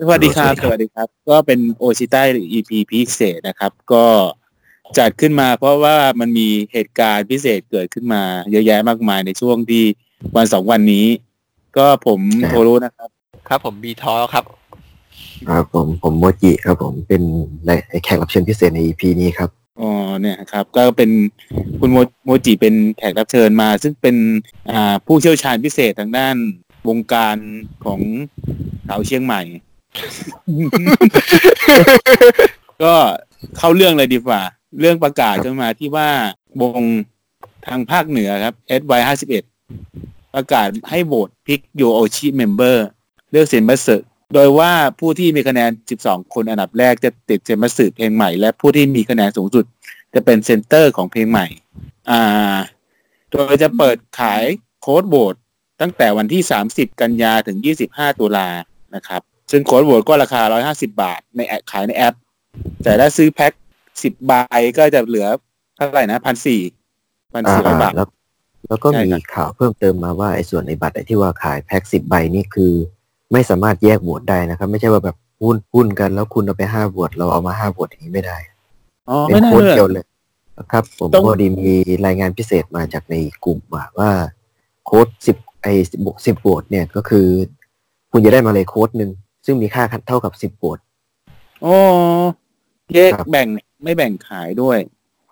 สวัสดีครับ สวัสดีครับ ก็เป็นโอชิต้า EP พิเศษนะครับ ก็จัดขึ้นมาเพราะว่ามันมีเหตุการณ์พิเศษเกิดขึ้นมา เยอะแยะมากมายในช่วงที่วันสองวันนี้ ก็ผมโทรู้นะครับ ครับผมบีทอครับครับผมผมโมจิครับผมเป็นในแขกรับเชิญพิเศษใน EP นี้ครับอ๋อเนี่ยครับก็เป็นคุณโมโมจิเป็นแขกรับเชิญมา ซึ่งเป็นอ่าผู้เชี่ยวชาญพิเศษทางด้านวงการของสาวเชียงใหม่ ก็เข้าเรื่องเลยดีกว่า เรื่องประกาศขึ้นมาที่ว่าวงทางภาคเหนือครับ SY ห้าสิบเอ็ดประกาศให้โหวต Pick Your Oshi Member เลือก選抜 โดยว่าผู้ที่มีคะแนน 12 คนอันดับแรกจะติด選抜 เพลงใหม่ และผู้ที่มีคะแนนสูงสุด จะเป็น center ของเพลงใหม่ อ่า โดยจะเปิดขายโค้ดโหวตตั้งแต่วันที่ 30 กันยาถึง 25 ตุลานะครับ ซึ่งโค้ดโหวตก็ราคา 150 บาท ในแอปขายในแอป แต่ถ้าซื้อแพ็ค 10 ใบก็จะเหลือเท่าไหร่นะพันสี่พันอ่าสี่ร้อยบาทแล้วแล้วก็ใช่มีครับข่าวเพิ่มเติมมาว่าไอ้ส่วนในบัตรไอ้ที่ว่าขายแพ็คสิบใบนี่คือ ไม่สามารถแยกโหวตได้นะครับ ไม่ใช่ว่าแบบหุ้นหุ้นกันแล้วคุณเอาไปห้าโหวตเราเอามาห้าโหวตอย่างนี้ไม่ได้อ๋อเป็นไม่ได้โค้ดเลยเดียวเลยนะครับ ผมต้องพอดีมีรายงานพิเศษมาจากในกลุ่มว่าว่าโค้ดสิบไอ้บวกสิบโหวตเนี่ยก็คือ คุณจะได้มาเลยโค้ดหนึ่ง ซึ่งมีค่าเท่ากับสิบโหวตโอ้แยกครับแบ่งไม่แบ่งขายด้วย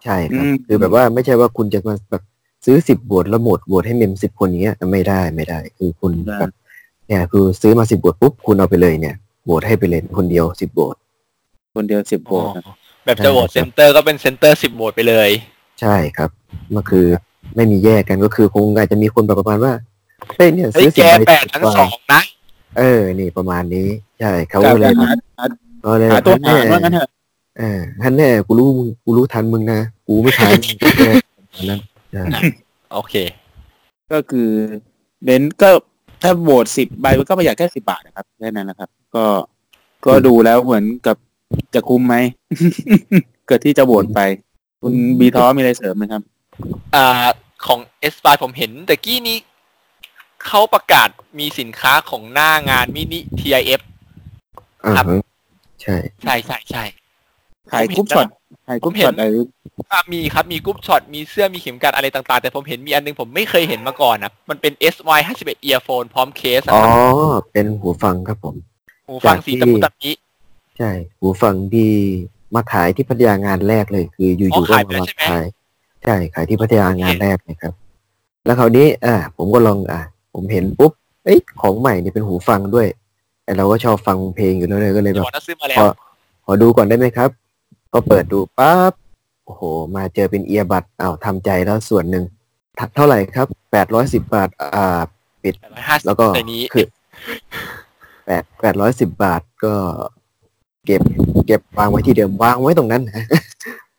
ใช่ครับอืมคือแบบว่าไม่ใช่ว่าคุณจะมาแบบซื้อสิบโหวตแล้วโหวตโหวตให้เมมสิบคนอย่างเงี้ยไม่ได้ไม่ได้ คือคุณแบบเนี่ยคือซื้อมาสิบโหวตปุ๊บคุณเอาไปเลยเนี่ยโหวตให้ไปเลยคนเดียวสิบโหวตคนเดียวสิบโหวตนะแบบจะโหวตใช่เซนเตอร์ก็เป็นเซนเตอร์สิบโหวตไปเลย ใช่ครับมันคือไม่มีแยกกันก็คือคงอาจจะมีคนแบบประมาณว่าเฮ้ยเนี่ยเฮ้ยซื้อแกสิบใบแปดทั้งสองนะ เออ นี่ประมาณนี้ ใช่ เขากาก็รเลยหาหาก็เลยหาตัวหารแน่ว่างั้นเถอะเออท่านแน่กูรู้มึงกูรู้ทันมึงนะ กูไม่ทันเออประมาณนั้นใช่โอเค ก็คือเน้นก็ถ้าโหวตสิบใบมันก็ประหยัดแค่สิบบาทนะครับแค่นั้นนะครับ ก็ก็ดูแล้วเหมือนกับจะคุ้มไหมเกิดที่จะโหวตไป คุณบีท้อมีอะไรเสริมไหมครับ อ่าของเอสปาผมเห็นแต่กี้นี้ เขาประกาศมีสินค้าของหน้างานมินิ TIF อ่าครับฮะใช่ ใช่ใช่ใช่ ขาย group shot ขาย group shot อะไรอะมีครับมี group shot มีเสื้อมีเข็มกลัดอะไรต่างๆ แต่ผมเห็นมีอันนึงผมไม่เคยเห็นมาก่อนนะมันเป็น SY 51 earphone พร้อมเคสอะอ๋อ ครับเป็นหูฟังครับผม หูฟังจากสีที่ตะมุตะมิใช่ หูฟังที่มาขายที่พัทยางานแรกเลย คือออ๋ยู่อๆก็ขายไปมาแล้วใช่ไหมขาย ใช่ขายที่พัทยางานแรกเลยครับ แล้วคราวนี้อ่าผมก็ลองอ่า ผมเห็นปุ๊บเอ้ยของใหม่เนี่ยเป็นหูฟังด้วยไอเราก็ชอบฟังเพลงอยู่แล้วเลยก็เลยเดี๋แบยวบวันนั้นซื้อมาแล้ขอวขอดูก่อนได้ไหมครับ ก็เปิดดูปั๊บโอ้โห มาเจอเป็นเอียบัดอ้าวทำใจแล้วส่วนหนึ่งทักเท่าไหร่ครับแปดร้อยสิบบาทอ่าปิด150แล้วก็ในนี้คือแปดแปดร้อยสิบบาทก็เก็บ เก็บวางไว้ที่เดิมวางไว้ตรงนั้น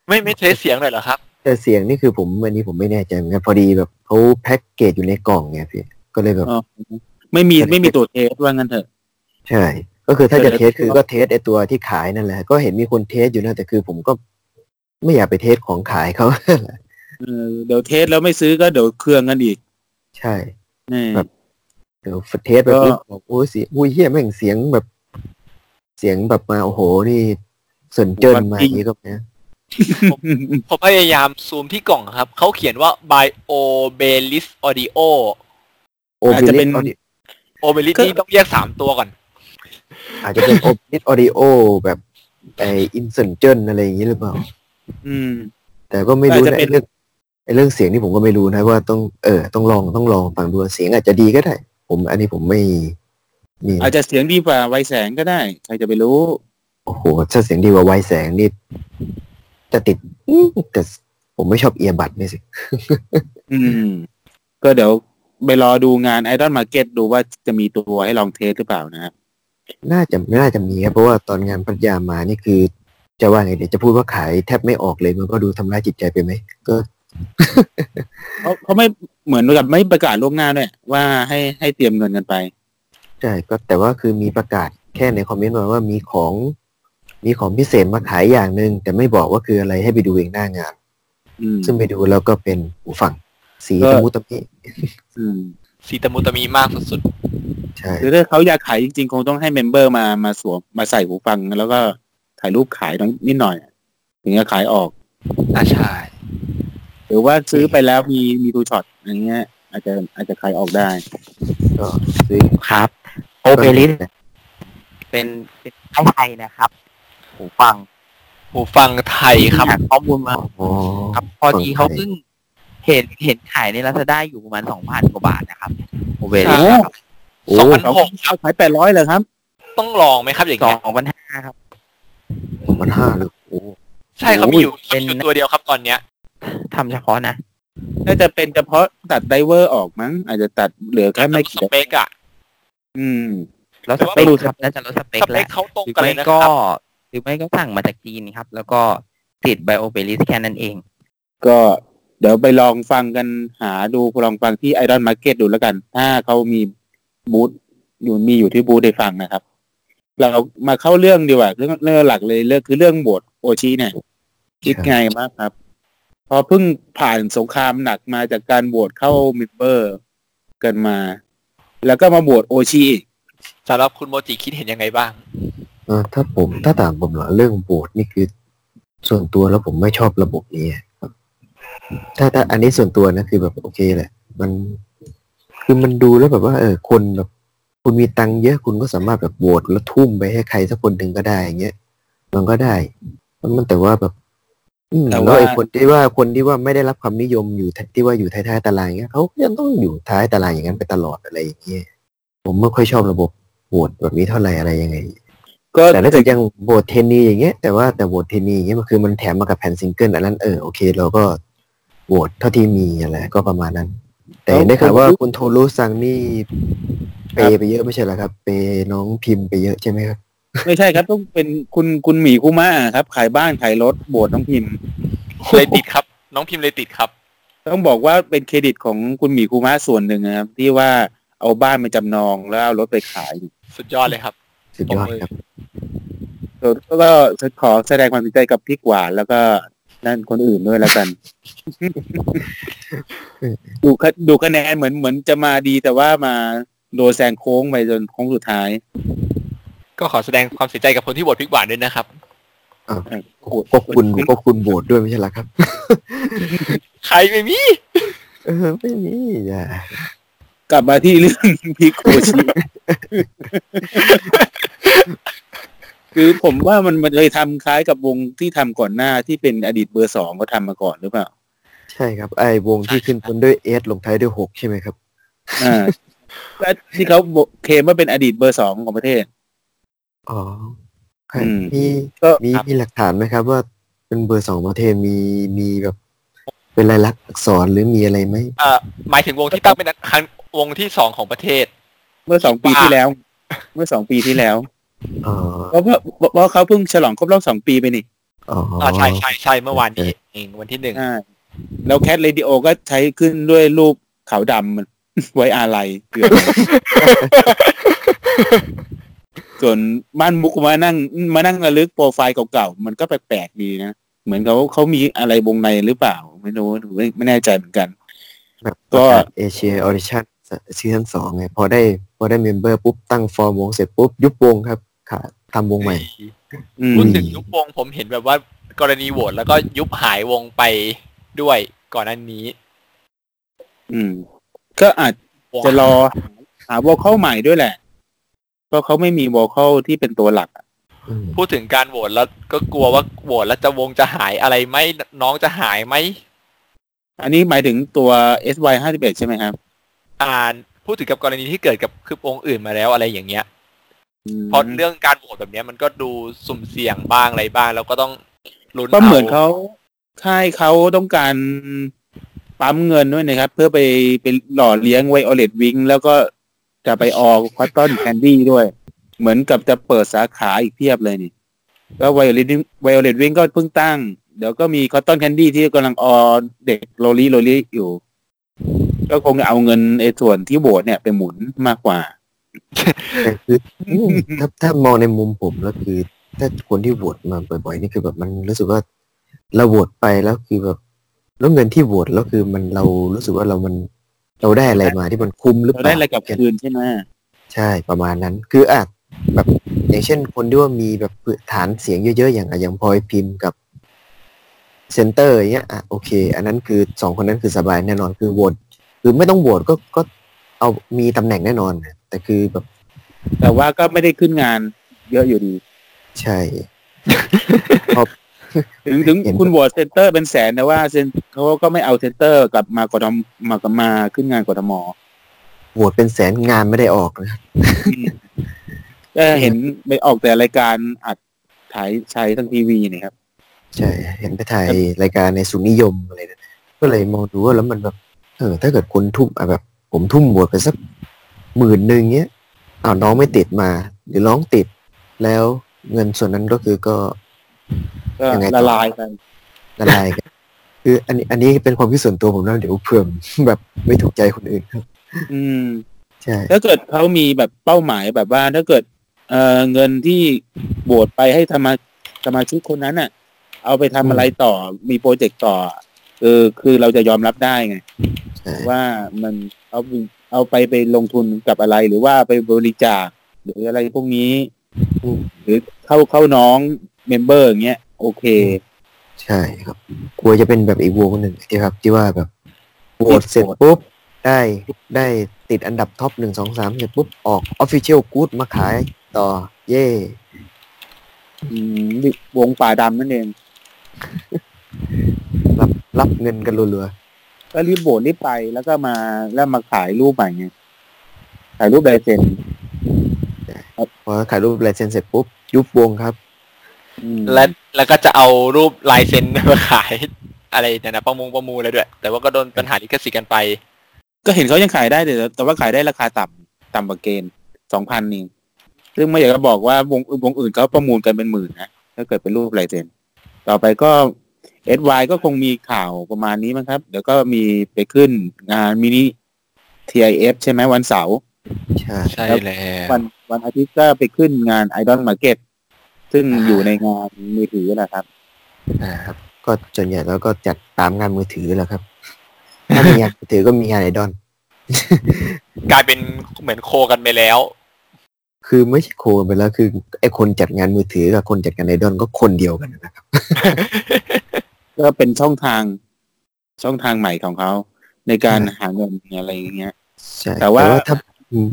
ไม่ไม่เทสเสียงเลยเหรอครับแต่เสียงนี่คือผมอันนี้ผมไม่แน่ใจเหมือนกันพอดีแบบเขาแพ็กเกจอยู่ในกล่องไงพี่ ก็เลยแบบอ๋อไม่มีไม่มีตัวเทสว่างั้นเถอะ ใช่ ก็คือถ้าจะแต่เทสคือก็เทสไอตัวที่ขายนั่นแหละ ก็เห็นมีคนเทสอยู่นะแต่คือผมก็ไม่อยากไปเทสของขายเขาเออเดี๋ยวเทสแล้วไม่ซื้อก็เดี๋ยวเครื่องกันอีก ใช่นี่แบบเดี๋ยวเทสไปก็ปุ๊บบอกโอ้ยเสียงอุ้ยเฮียแม่งเสียงแบบ เสียงแบบมาโอ้โหนี่เสินเจิ้นมาอย่างนี้ก็นะผมพยายามซูมที่กล่องครับ เขาเขียนว่า Bio Belis Audio โออาจบิจะลิเป็นออดิ o b e l i s นี่ต้องแยกสามตัวก่อน อาจจะเป็นโอบิลิออดิโอแบบไออินเซนเจิ้นอะไรอย่างนี้หรือเปล่า อืม แต่ก็ไม่รู้อาจนะจะเป็ไอ้น เรื่องไอ้เรื่องเสียงนี่ผมก็ไม่รู้นะว่าต้องเออต้องลองต้องลองฟังดูเสียงอาจจะดีก็ได้ ผมอันนี้ผมไม่นี่อาจจะเสียงดีกว่าไวแสงก็ได้ ใครจะไปรู้ โอ้โหถ้าเสียงดีกว่าไวแสงนี่จะติดอื้อแต่ผมไม่ชอบเอียบัดนี่สิ อืม ก็เดี๋ยว ไปรอดูงาน Idol Market ดูว่าจะมีตัวให้ลอง test หรือเปล่านะครับน่าจะไม่น่าจะมีครับเพราะว่าตอนงานพัทยามานี่คือ จะว่าไงเดี๋ยวจะพูดว่าขายแทบไม่ออกเลยมันก็ดูทำร้ายจิตใจไปไหมก็เขาเขาไม่เหมือนกับไม่ประกาศล่วงหน้าด้วยว่าให้ให้เตรียมเงินกันไปใช่ก็แต่ว่าคือมีประกาศแค่ใน comment มาว่ามีของ มีของพิเศษมาขายอย่างหนึ่งแต่ไม่บอกว่าคืออะไรให้ไปดูเองหน้างานอืมซึ่งไปดูแล้วก็เป็นหูฟัง สีก็ตะมุตะมิอืมสีตะมุตะมิมากสุดใช่ คือถ้าเขาอยากขายจริงๆ คงต้องให้ member มามาสวมมาใส่หูฟัง แล้วก็ถ่ายรูปขายนิดหน่อย ถึงจะขายออกอ่าใช่หรือว่าซื้อไปแล้วมีมี two shot อย่างเงี้ย อาจจะอาจจะขายออกได้ ก็ซื้อครับ โอเปริสเป็นเป็นค่ายไทยนะครับ หูฟัง หูฟังไทยครับหาข้อมูลมาอ๋อครับ พอดีเขาเพิ่ง เห็นเห็นขายในลาซาด้าอยู่ประมาณสองพันกว่าบาทนะครับโอเปริสโอ้ครับโอ้สองพันเขาหกครับขายแปดร้อยเลยครับ ต้องลองไหมครับอย่างสอเงี้ยงพันห้าครับสองพันห้าเลยโอ้ใช่เขามีอยู่เป็นมีอยู่ตัวเดียวครับตอนเนี้ยทำเฉพาะนะน่าจะเป็นเฉพาะตัดไดเวอร์ออกมั้ง อาจจะตัดเหลือแค่ไม่สกี่เปคอะอืมแล้วแต่สว่าเปคครับน่าจะลดสเปคสเปแหคละเขาตรงหรือกันเลไม่ยนะก็ครับ หรือไม่ก็สั่งมาจากจีนครับ แล้วก็ติดไบโอเปริสแค่นั้นเอง ก็ เดี๋ยวไปลองฟังกันหาดูลองฟังที่ไอดอ l มาร์เก็ตดูแล้วกัน ถ้าเขามีบูธอยู่มีอยู่ที่บูธได้ฟังนะครับ เรามาเข้าเรื่องดีกว่าเรื่องเรื่องหลักเลยเรื่องคือเรื่องบทโอชิเนี่ยคิดไงบ้างครับ พอเพิ่งผ่านสงครามหนักมาจากการบวชเข้ามิเบอร์กันมา แล้วก็มาบวชโอชิอีกสำหรับคุณโมจิคิดเห็นยังไงบ้างเออถ้าผมถ้าตามผมเหรอเรื่องโบสถ์นี่คือ ส่วนตัวแล้วผมไม่ชอบระบบนี้ครับ ถ้าถ้าอันนี้ส่วนตัวนะคือแบบโอเคแหละ มันคือมันดูแล้วแบบว่า เออคนแบบคุณมีตังค์เยอะคุณก็สามารถแบบโหวตแล้วทุ่มไปให้ใครสักคนหนึ่งก็ได้อย่างเงี้ยมันก็ได้มันแต่ว่าแบบอืมแต่แล้วว่าไอ้คนที่ว่าคนที่ว่าไม่ได้รับความนิยมอยู่ที่ว่าอยู่ท้ายๆตารางเงี้ยเขายังต้องอยู่ท้ายตารางอย่างนั้นไปตลอดอะไรอย่างเงี้ยผมไม่ค่อยชอบระบบโหวตแบบนี้เท่าไหร่อะไรยังไง ก็แต่ถ้าเกิดยังโหวตเทนนีอย่างเงี้ยแต่ว่าแต่โหวตเทนนีอย่างเงี้ยมันคือมันแถมมากับแผ่นซิงเกิลอันนั้นเออโอเคเราก็ โหวตเท่าที่มีอะไรก็ประมาณนั้น แต่เห็นได้ข่าวว่าคุณโทรุซังนี่เปย์ไปเยอะไม่ใช่เหรอครับ เปย์น้องพิมพ์ไปเยอะใช่ไหมครับ ไม่ใช่ครับต้องเป็นคุณคุณหมีคุมาครับ ขายบ้านขายรถบวชน้องพิมพ์เลยติดครับ น้องพิมพ์เลยติดครับ ต้องบอกว่าเป็นเครดิตของคุณหมีคุมะส่วนหนึ่งนะครับ ที่ว่าเอาบ้านมาจำนองแล้วเอารถไปขาย สุดยอดเลยครับ สุดยอดครับแล้วก็ขอแสดงความเสียใจกับพี่กวานแล้วก็ นั่นคนอื่นด้วยแล้วกัน ดูคะดูคะแนนเหมือนเหมือนจะมาดีแต่ว่ามาโดนแซงโค้งไปจนโค้งสุดท้าย ก็ขอแสดงความเสียใจกับคนที่โหวตพริกหวานด้วยนะครับก็คุณก็คุณโบทด้วยไม่ใช่เหรอครับ ใครไม่มี เออไม่มีอย่ากลับมาที่เรื่องพิกโคชิ คือผมว่ามันมันเคยทำคล้ายกับวงที่ทำก่อนหน้าที่เป็นอดีตเบอร์สองเขาทำมาก่อนหรือเปล่า ใช่ครับ ไอ้วงที่ขึ้นต้นด้วยเอสลงท้ายด้วยหกใช่ไหมครับ อ่าและที่เขาบอกเคลมว่าเป็นอดีตเบอร์สองของประเทศ อ๋ออืมมีก็มีมีหลักฐานไหมครับว่าเป็นเบอร์สองประเทศมีมีแบบ เป็นลายลักษณ์อักษรหรือมีอะไรไหมเอ่อหมายถึงวงที่ตั้งเป็นครั้งวงที่สองของประเทศ เมื่อสองปีที่แล้ว เมื่อสองปีที่แล้วอ๋อ เพราะว่าเพราะเขาเพิ่งฉลองครบรอบสองปีไปนี่อ๋ออ่าใช่ใช่ใช่เมื่อวานนี้เองวันที่หนึ่งใช่แล้ว Cat Radio ก็ใช้ขึ้นด้วยรูปขาวดำมันไว้อาลัยเกือบส่วนบ้านมุกมานั่ง มานั่งระลึกโปรไฟล์เก่าๆ มันก็แปลกๆดีนะ เหมือนเขาเขามีอะไรวงในหรือเปล่า ไม่รู้ไม่ไม่แน่ใจเหมือนกันแบบก็ Asia Audition Season สองไงพอได้ พอได้ member ปุ๊บตั้งฟอร์มวงเสร็จปุ๊บยุบวงครับ ค่ะทำวงใหม่อืมรู้สึกยุบวงผมเห็นแบบว่ากรณีโหวตแล้วก็ยุบหายวงไปด้วยก่อนหน้านี้ อืม ก็อาจจะรอหา v o ค a l ใหม่ด้วยแหละ เพราะเขาไม่มี v o ค a l ที่เป็นตัวหลักอะอืมพูดถึงการโหวตแล้วก็กลัวว่าโหวตแล้วจะวงจะหายอะไรไหมน้องจะหายไหม อันนี้หมายถึงตัว SY ห้าสิบเอ็ดใช่ไหมครับ อ่านพูดถึงกับกรณีที่เกิดกับคือวงอื่นมาแล้วอะไรอย่างเงี้ยม เพราะเรื่องการโหวตแบบเนี้ยมันก็ดูสุ่มเสี่ยงบ้างอะไรบ้าง แล้วก็ต้องลุ้นก็เหมือนเขาค่ายเขาต้องการปั๊มเงินด้วยนะครับ เพื่อไปไปหล่อเลี้ยง Violet Wink แล้วก็จะไปออ Cotton Candy ด้วย เหมือนกับจะเปิดสาขาอีกเพียบเลยนี่ก็ Violet Violet Wink ก็เพิ่งตั้ง เดี๋ยวก็มี Cotton Candy ที่กำลังออเด็กโรลี่โรลี่อยู่ ก็คงจะเอาเงินไอ้ส่วนที่โหวตเนี่ยไปหมุนมากกว่าแต่คืออืม ถ้าถ้ามองในมุมผมแล้วคือ ถ้าคนที่โหวตมาบ่อยๆนี่คือแบบมันรู้สึกว่าเราโหวตไปแล้วคือแบบแล้วเงินที่โหวตแล้วคือมันเรารู้สึกว่าเรามันเราได้อะไรมาที่มันคุ้มหรือเราเปล่าได้อะไรกลับคืนใช่ไหมใช่ประมาณนั้น คืออะแบบอย่างเช่นคนที่ว่ามีแบบฐานเสียงเยอะๆอย่างอะอย่างพลอยพิมพ์กับเซนเตอร์อย่างเงี้ยอะโอเค อันนั้นคือสองคนนั้นคือสบายแน่นอนคือโหวตคือไม่ต้องโหวตก็ก็เอามีตำแหน่งแน่นอนนะ แต่คือแบบ แต่ว่าก็ไม่ได้ขึ้นงานเยอะอยู่ดี ใช่ถึงถึงเห็นคุณโหวตเซนเตอร์เป็นแสนแต่ว่าเซนเขาก็ไม่เอาเซนเตอร์กลับมากทมมากับมาขึ้นงานกทมโหวตเป็นแสนงานไม่ได้ออกนะก็เห็นไปออกแต่รายการอัดถ่ายใช้ทางทีวีเนี่ยครับ ใช่ เห็นไปถ่ายรายการในสุนิยมอะไรเนี่ยก็เลยมองดูว่าแล้วมันแบบเออถ้าเกิดคนทุ่มอะแบบ ผมทุ่มโหวตไปสัก หมื่นหนึ่งเงี้ยอ้าวน้องไม่ติดมา หรือน้องติด แล้วเงินส่วนนั้นก็คือก็ก็ยังไงต่อละลายไปละลายกันคืออันนี้อันนี้เป็นความคิดส่วนตัวผมนะเดี๋ยวเพิ่มแบบไม่ถูกใจคนอื่นครับ อืมใช่ถ้าเกิดเขามีแบบเป้าหมายแบบว่าถ้าเกิดเอ่อเงินที่โหวตไปให้สมาสมาชิกคนนั้นน่ะ เอาไปทำอะไรต่อมีโปรเจกต์ต่อเออคือเราจะยอมรับได้ไงใช่ว่ามันเอา เอาไปไปลงทุนกับอะไร หรือว่าไปบริจาคหรืออะไรพวกนี้อืมหรือเข้าเข้าน้องเมมเบอร์อย่างเงี้ยโอเค ใช่ครับกลัวจะเป็นแบบอีกวงหนึ่งที่ครับ ที่ว่าแบบโหวตเสร็จปุ๊บ ได้ได้ติดอันดับ top หนึ่งสองสามเสร็จปุ๊บ ออก official goods มาขายต่อ เย่อืมวงป่าดำนั่นเองรับรับเงินกันรัว ก็รีบโหวตรีบไปแล้วก็มาแล้วมาขายรูปใหม่ไงขายรูปลายเซ็นๆพอขายรูปลายเซ็นเสร็จปุ๊บยุบวงครับอืมและแล้วก็จะเอารูปลายเซ็นมาขายอะไรเนี่ยนะประมงประมูลอะไรด้วย แต่ว่าก็โดนปัญหาลิขสิทธิ์กันไป ก็เห็นเขายังขายได้แต่แต่ว่าขายได้ราคาต่ำต่ำกว่าเกณฑ์สองพันนี่ซึ่งไม่อยากจะบอกว่าวงวงอื่นเขาประมูลกันเป็นหมื่นนะถ้าเกิดเป็นรูปลายเซ็นต่อไปก็ เอสวก็คงมีข่าวประมาณนี้มั้งครับ เดี๋ยวก็มีไปขึ้นงานมินิ TIF ใช่ไหมวันเสาร์ใช่ใช่แล้ววันวันอาทิตย์ก็ไปขึ้นงาน Idol Market ซึ่งอยู่ในงานมือถือแหละครับอ่าครับ ก็ส่วนใหญ่แล้วก็จัดตามงานมือถือแหละครับ ถ้ามีงานมือถือก็มีงานไอดอลกลายเป็นเหมือนโคกันไปแล้ว คือไม่ใช่โคไปแล้วคือไอคนจัดงานมือถือกับคนจัดงานไอดอลก็คนเดียวกันนะครับ ก็เป็นช่องทางช่องทางใหม่ของเขา ในการหาเงินอะไรอย่างเงี้ยใช่แต่ว่าถ้า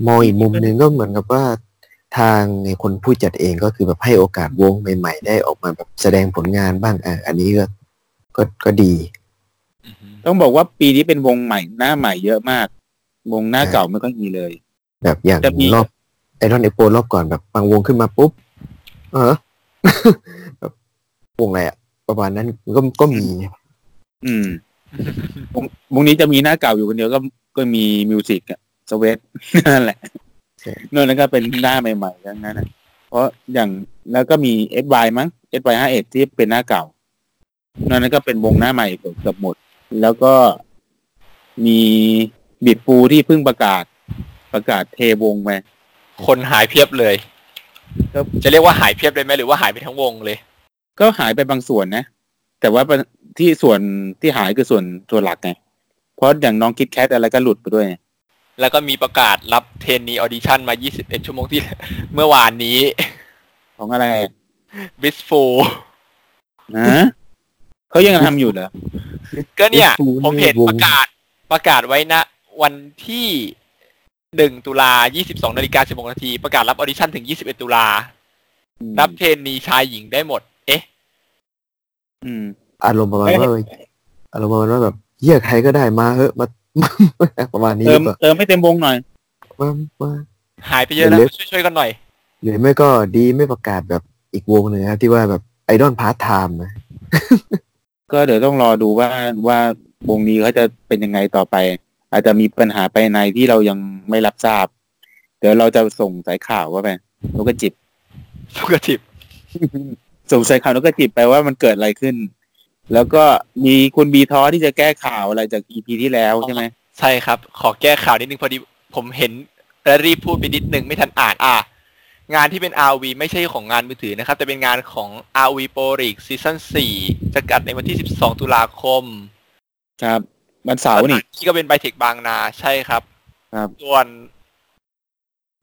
มองอีกมุมหนึ่งก็เหมือนกับว่าทางไอ้คนผู้จัดเองก็คือแบบให้โอกาสวงใหม่ ๆ ได้ออกมาแบบแสดงผลงานบ้างอะอันนี้ก็ก็ก็ดี ต้องบอกว่าปีนี้เป็นวงใหม่หน้าใหม่เยอะมาก วงหน้าใช่เก่าไม่ค่อยมีเลย แบบอย่างจะมีรอบไอรอนเอโปรอบก่อนแบบบางวงขึ้นมาปุ๊บ เออแบบวงอะไรอะ ประมาณนั้นก็ก็มี อืมวงวงนี้จะมีหน้าเก่าอยู่คนเดียวก็ก็มีมิวสิกอะสเวตนั่นแหละใช่นั่นแล้วก็เป็นหน้าใหม่ๆทั้งนั้นนะเพราะอย่างแล้วก็มีเอสวมั้งเอสวห้าเอ็ดที่เป็นหน้าเก่านั่นก็เป็นวงหน้าใหม่เกือบหมด แล้วก็มีบิดฟูที่เพิ่งประกาศประกาศเทวงไปคนหายเพียบเลยครับจะเรียกว่าหายเพียบเลยไหมหรือว่าหายไปทั้งวงเลย ก็หายไปบางส่วนนะ แต่ว่าที่ส่วนที่หายคือส่วนส่วนหลักไงเพราะอย่างน้องคิดแคทอะไรก็หลุดไปด้วยไงแล้วก็มีประกาศรับ trainee audition มา 21 ชั่วโมงที่ เมื่อวานนี้ ของอะไร Big Fool นะเขายังทำอยู่เหรอ ก็เนี่ย Big Fool ผมเห็นวงประกาศประกาศไว้นะ วันที่1ตุลา22นาฬิกา16นาที ประกาศรับ audition ถึง21ตุลา รับ trainee ชายหญิงได้หมดเอ๊ะอืมอารมณ์ประมาณว่าอารมณ์ประมาณว่าแบบเยี่ยใครก็ได้มาเฮ้ะมาประมาณนี้เติมหมรือเปล่าเติมให้เต็มวงหน่อยมามาหายไปเยอะนะเล็กช่วยๆกันหน่อยหรือไม่ก็ดีไม่ประกาศแบบอีกวงหนึ่งนะครับที่ว่าแบบไอดอลพาร์ทไทม์นะก็เดี๋ยวต้องรอดูว่าว่าวงนี้เขาจะเป็นยังไงต่อไป อาจจะมีปัญหาภายในที่เรายังไม่รับทราบ เดี๋ยวเราจะส่งสายข่าวว่าไปนกกระจิบทุกทิป ส่งสายข่าวนกกระจิบไปว่ามันเกิดอะไรขึ้น แล้วก็มีคุณบีทอที่จะแก้ข่าวอะไรจากอีพีที่แล้วใช่ไหมใช่ครับ ขอแก้ข่าวนิดนึงพอดีผมเห็นและรีบพูดไปนิดนึงไม่ทันอ่านอะงานที่เป็น RV ไม่ใช่ของงานมือถือนะครับ แต่เป็นงานของ RV Pro League Season 4 จะจัดในวันที่ 12 ตุลาคม ครับวันเสาร์นี่สถที่ก็เป็นไบเทคบางนาใช่ครับ ครับส่วน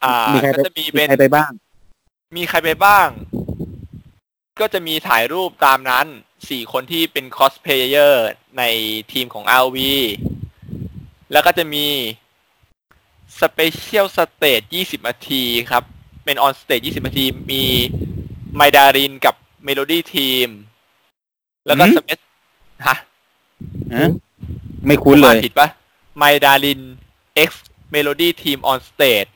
อ่ามีใครไปก็จะมีมีเป็นใครไปบ้าง มีใครไปบ้าง ก็จะมีถ่ายรูปตามนั้นสี่คนที่เป็นคอสเพลเยอร์ในทีมของ RV แล้วก็จะมี special stage 20นาทีครับ เป็น on stage 20นาที มีไมดารินกับเมโลดี้ทีม แล้วก็หืมสเปซฮะฮะไม่คุ้นเลยผมอ่าผิดปะไมดาริน X Melody Team on Stage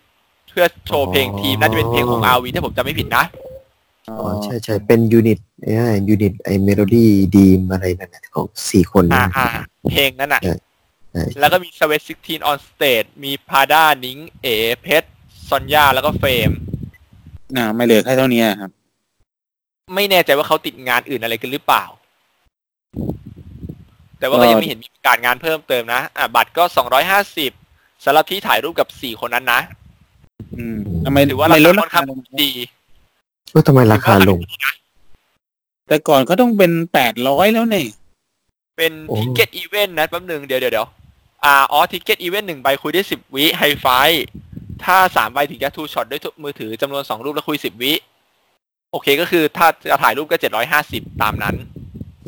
เพื่อโชว์เพลงทีม น่าจะเป็นเพลงของ RV ถ้าผมจำไม่ผิดนะ อ๋ออ๋อใช่ใช่เป็นยูนิตไอ้ยูนิตไอเมโลดี้ดีมอะไรนั่นน่ะของสี่คนอ่านะอ่าเพลงนั้นอะใช่ใช่แล้วก็มี s w e t 16 on Stage มีพาด้านิงเอเพชรซอนยาแล้วก็เฟรมอ่าไม่เหลือแค่เท่านี้ครับ ไม่แน่ใจว่าเขาติดงานอื่นอะไรกันหรือเปล่า แต่ว่าก็ยังไม่เห็นมีการงานเพิ่มเติมนะ อะบัตรก็250สำหรับที่ถ่ายรูปกับสี่คนนั้นนะ อืมทำไมถือว่าไม่ราลดคาค่ราอนคาข้างลงดี ว่าทำไมราคาลง แต่ก่อนเขาต้องเป็นแปดร้อยแล้วเนี่ย เป็นโอ้ ทิเก็ตอีเวนต์นะแป๊บหนึ่งเดี๋ยวเดี๋ยวเดี๋ยวอ่าอ๋อทิเก็ตอีเวนต์หนึ่งใบคุยได้สิบวิไฮไฟถ้าสามใบถึงจะทูช็อตด้วยมือถือจำนวนสองรูปแล้วคุยสิบวิ โอเคก็คือถ้าจะถ่ายรูปก็เจ็ดร้อยห้าสิบตามนั้น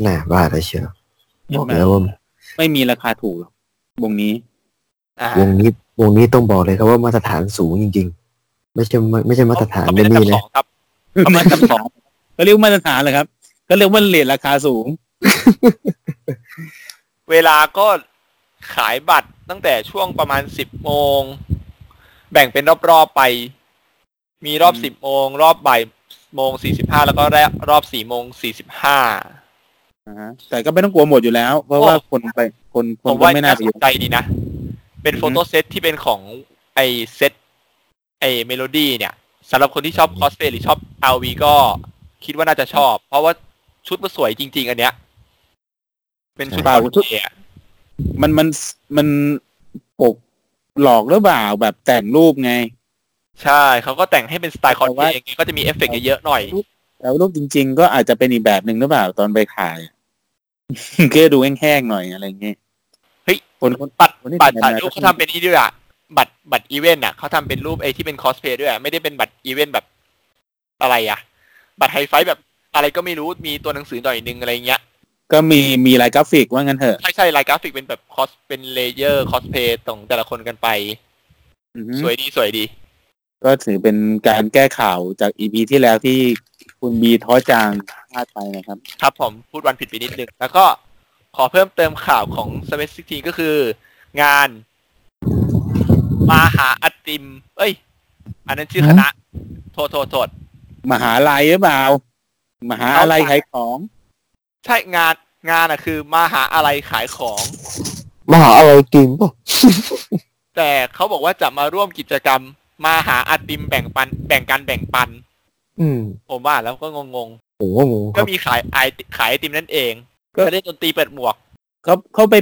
น่าว่าแล้วเชียวบอกแล้วว่าไม่มีราคาถูกหรอกวงนี้ อ่า วงนี้วงนี้ต้องบอกเลยครับว่ามาตรฐานสูงจริง ๆ ไม่ใช่ไม่ใช่มาตรฐานเขเดเป็นอันดันี่บสนะอง ครับมาตรฐานก็เรียกว่ามาตรฐานเลยครับ ก็เรียกว่าเลทราคาสูง เวลาก็ขายบัตรตั้งแต่ช่วงประมาณสิบโมง แบ่งเป็นรอบๆไป มีรอบอืมสิบโมง รอบบ่ายโมงสี่สิบห้าแล้วก็รอบสี่โมงสี่สิบห้านะฮะแต่ก็ไม่ต้องกลัวหมดอยู่แล้ว เพราะว่าคนไปคนคผนมก็ว่าไม่น่าน่าไปสเยนอะใจดีนะ เป็นอือฮึโฟโต้เซตที่เป็นของไอเซตไอเมโลดี้เนี่ย สำหรับคนที่ชอบคอสเพลย์หรือชอบ RV ก็คิดว่าน่าจะชอบ เพราะว่าชุดมันสวยจริง ๆ อันเนี้ย เป็นชุดคอสเพลย์อะมันมันมันปกหลอกหรือเปล่าแบบแต่งรูปไง ใช่เขาก็แต่งให้เป็นสไตล์คอสเพลย์แต่ว่าไงก็จะมีเอฟเฟกต์เยอะๆหน่อยแต่ว่ารูปจริง ๆ ก็อาจจะเป็นอีกแบบหนึ่งหรือเปล่าตอนไปขายก็ดูแห้งๆหน่อยอะไรเงี้ยเฮ้ยคนคนบัตรคนที่บัตรทำงานถ่ายรูปเขาทำเป็นนี่ด้วยอะ บัตรบัตรอีเวนต์อะเขาทำเป็นรูปไอที่เป็นคอสเพลย์ด้วยอะไม่ได้เป็นบัตรอีเวนต์แบบอะไรอะบัตร high five แบบอะไรก็ไม่รู้มีตัวหนังสือหน่อยนึงอะไรเงี้ย ก็มีมีลายกราฟิกว่างั้นเถอะ ใช่ใช่ลายกราฟิกเป็นแบบคอสเป็น layer คอสเพลย์ของแต่ละคนกันไปอือฮึสวยดีสวยดี ก็ถือเป็นการแก้ข่าวจาก EP ที่แล้วที่คุณบีท้อจางพลาดไปนะครับ ครับผมพูดวันผิดไปนิดนึง แล้วก็ขอเพิ่มเติมข่าวของ s เ e ซิก็คืองาน มาหาอติม เอ้ย อันนั้นชื่อคณะ โทษโทษโทษมหาลัยหรือเปล่ามหาอะไรขายของ ใช่งานงานอะคือมาหาอะไรขายของ มหาอะไรจริงป่ะแต่เขาบอกว่าจะมาร่วมกิจกรรม มาหาอติมแบ่งปัน แบ่งกันแบ่งปัน อืม ผมว่าแล้วก็งงผมก็งงๆคก็รับมีขายไอขายไอติมนั่นเองก็ก็ได้ดนตรีเปิดหมวกเขาเขาไป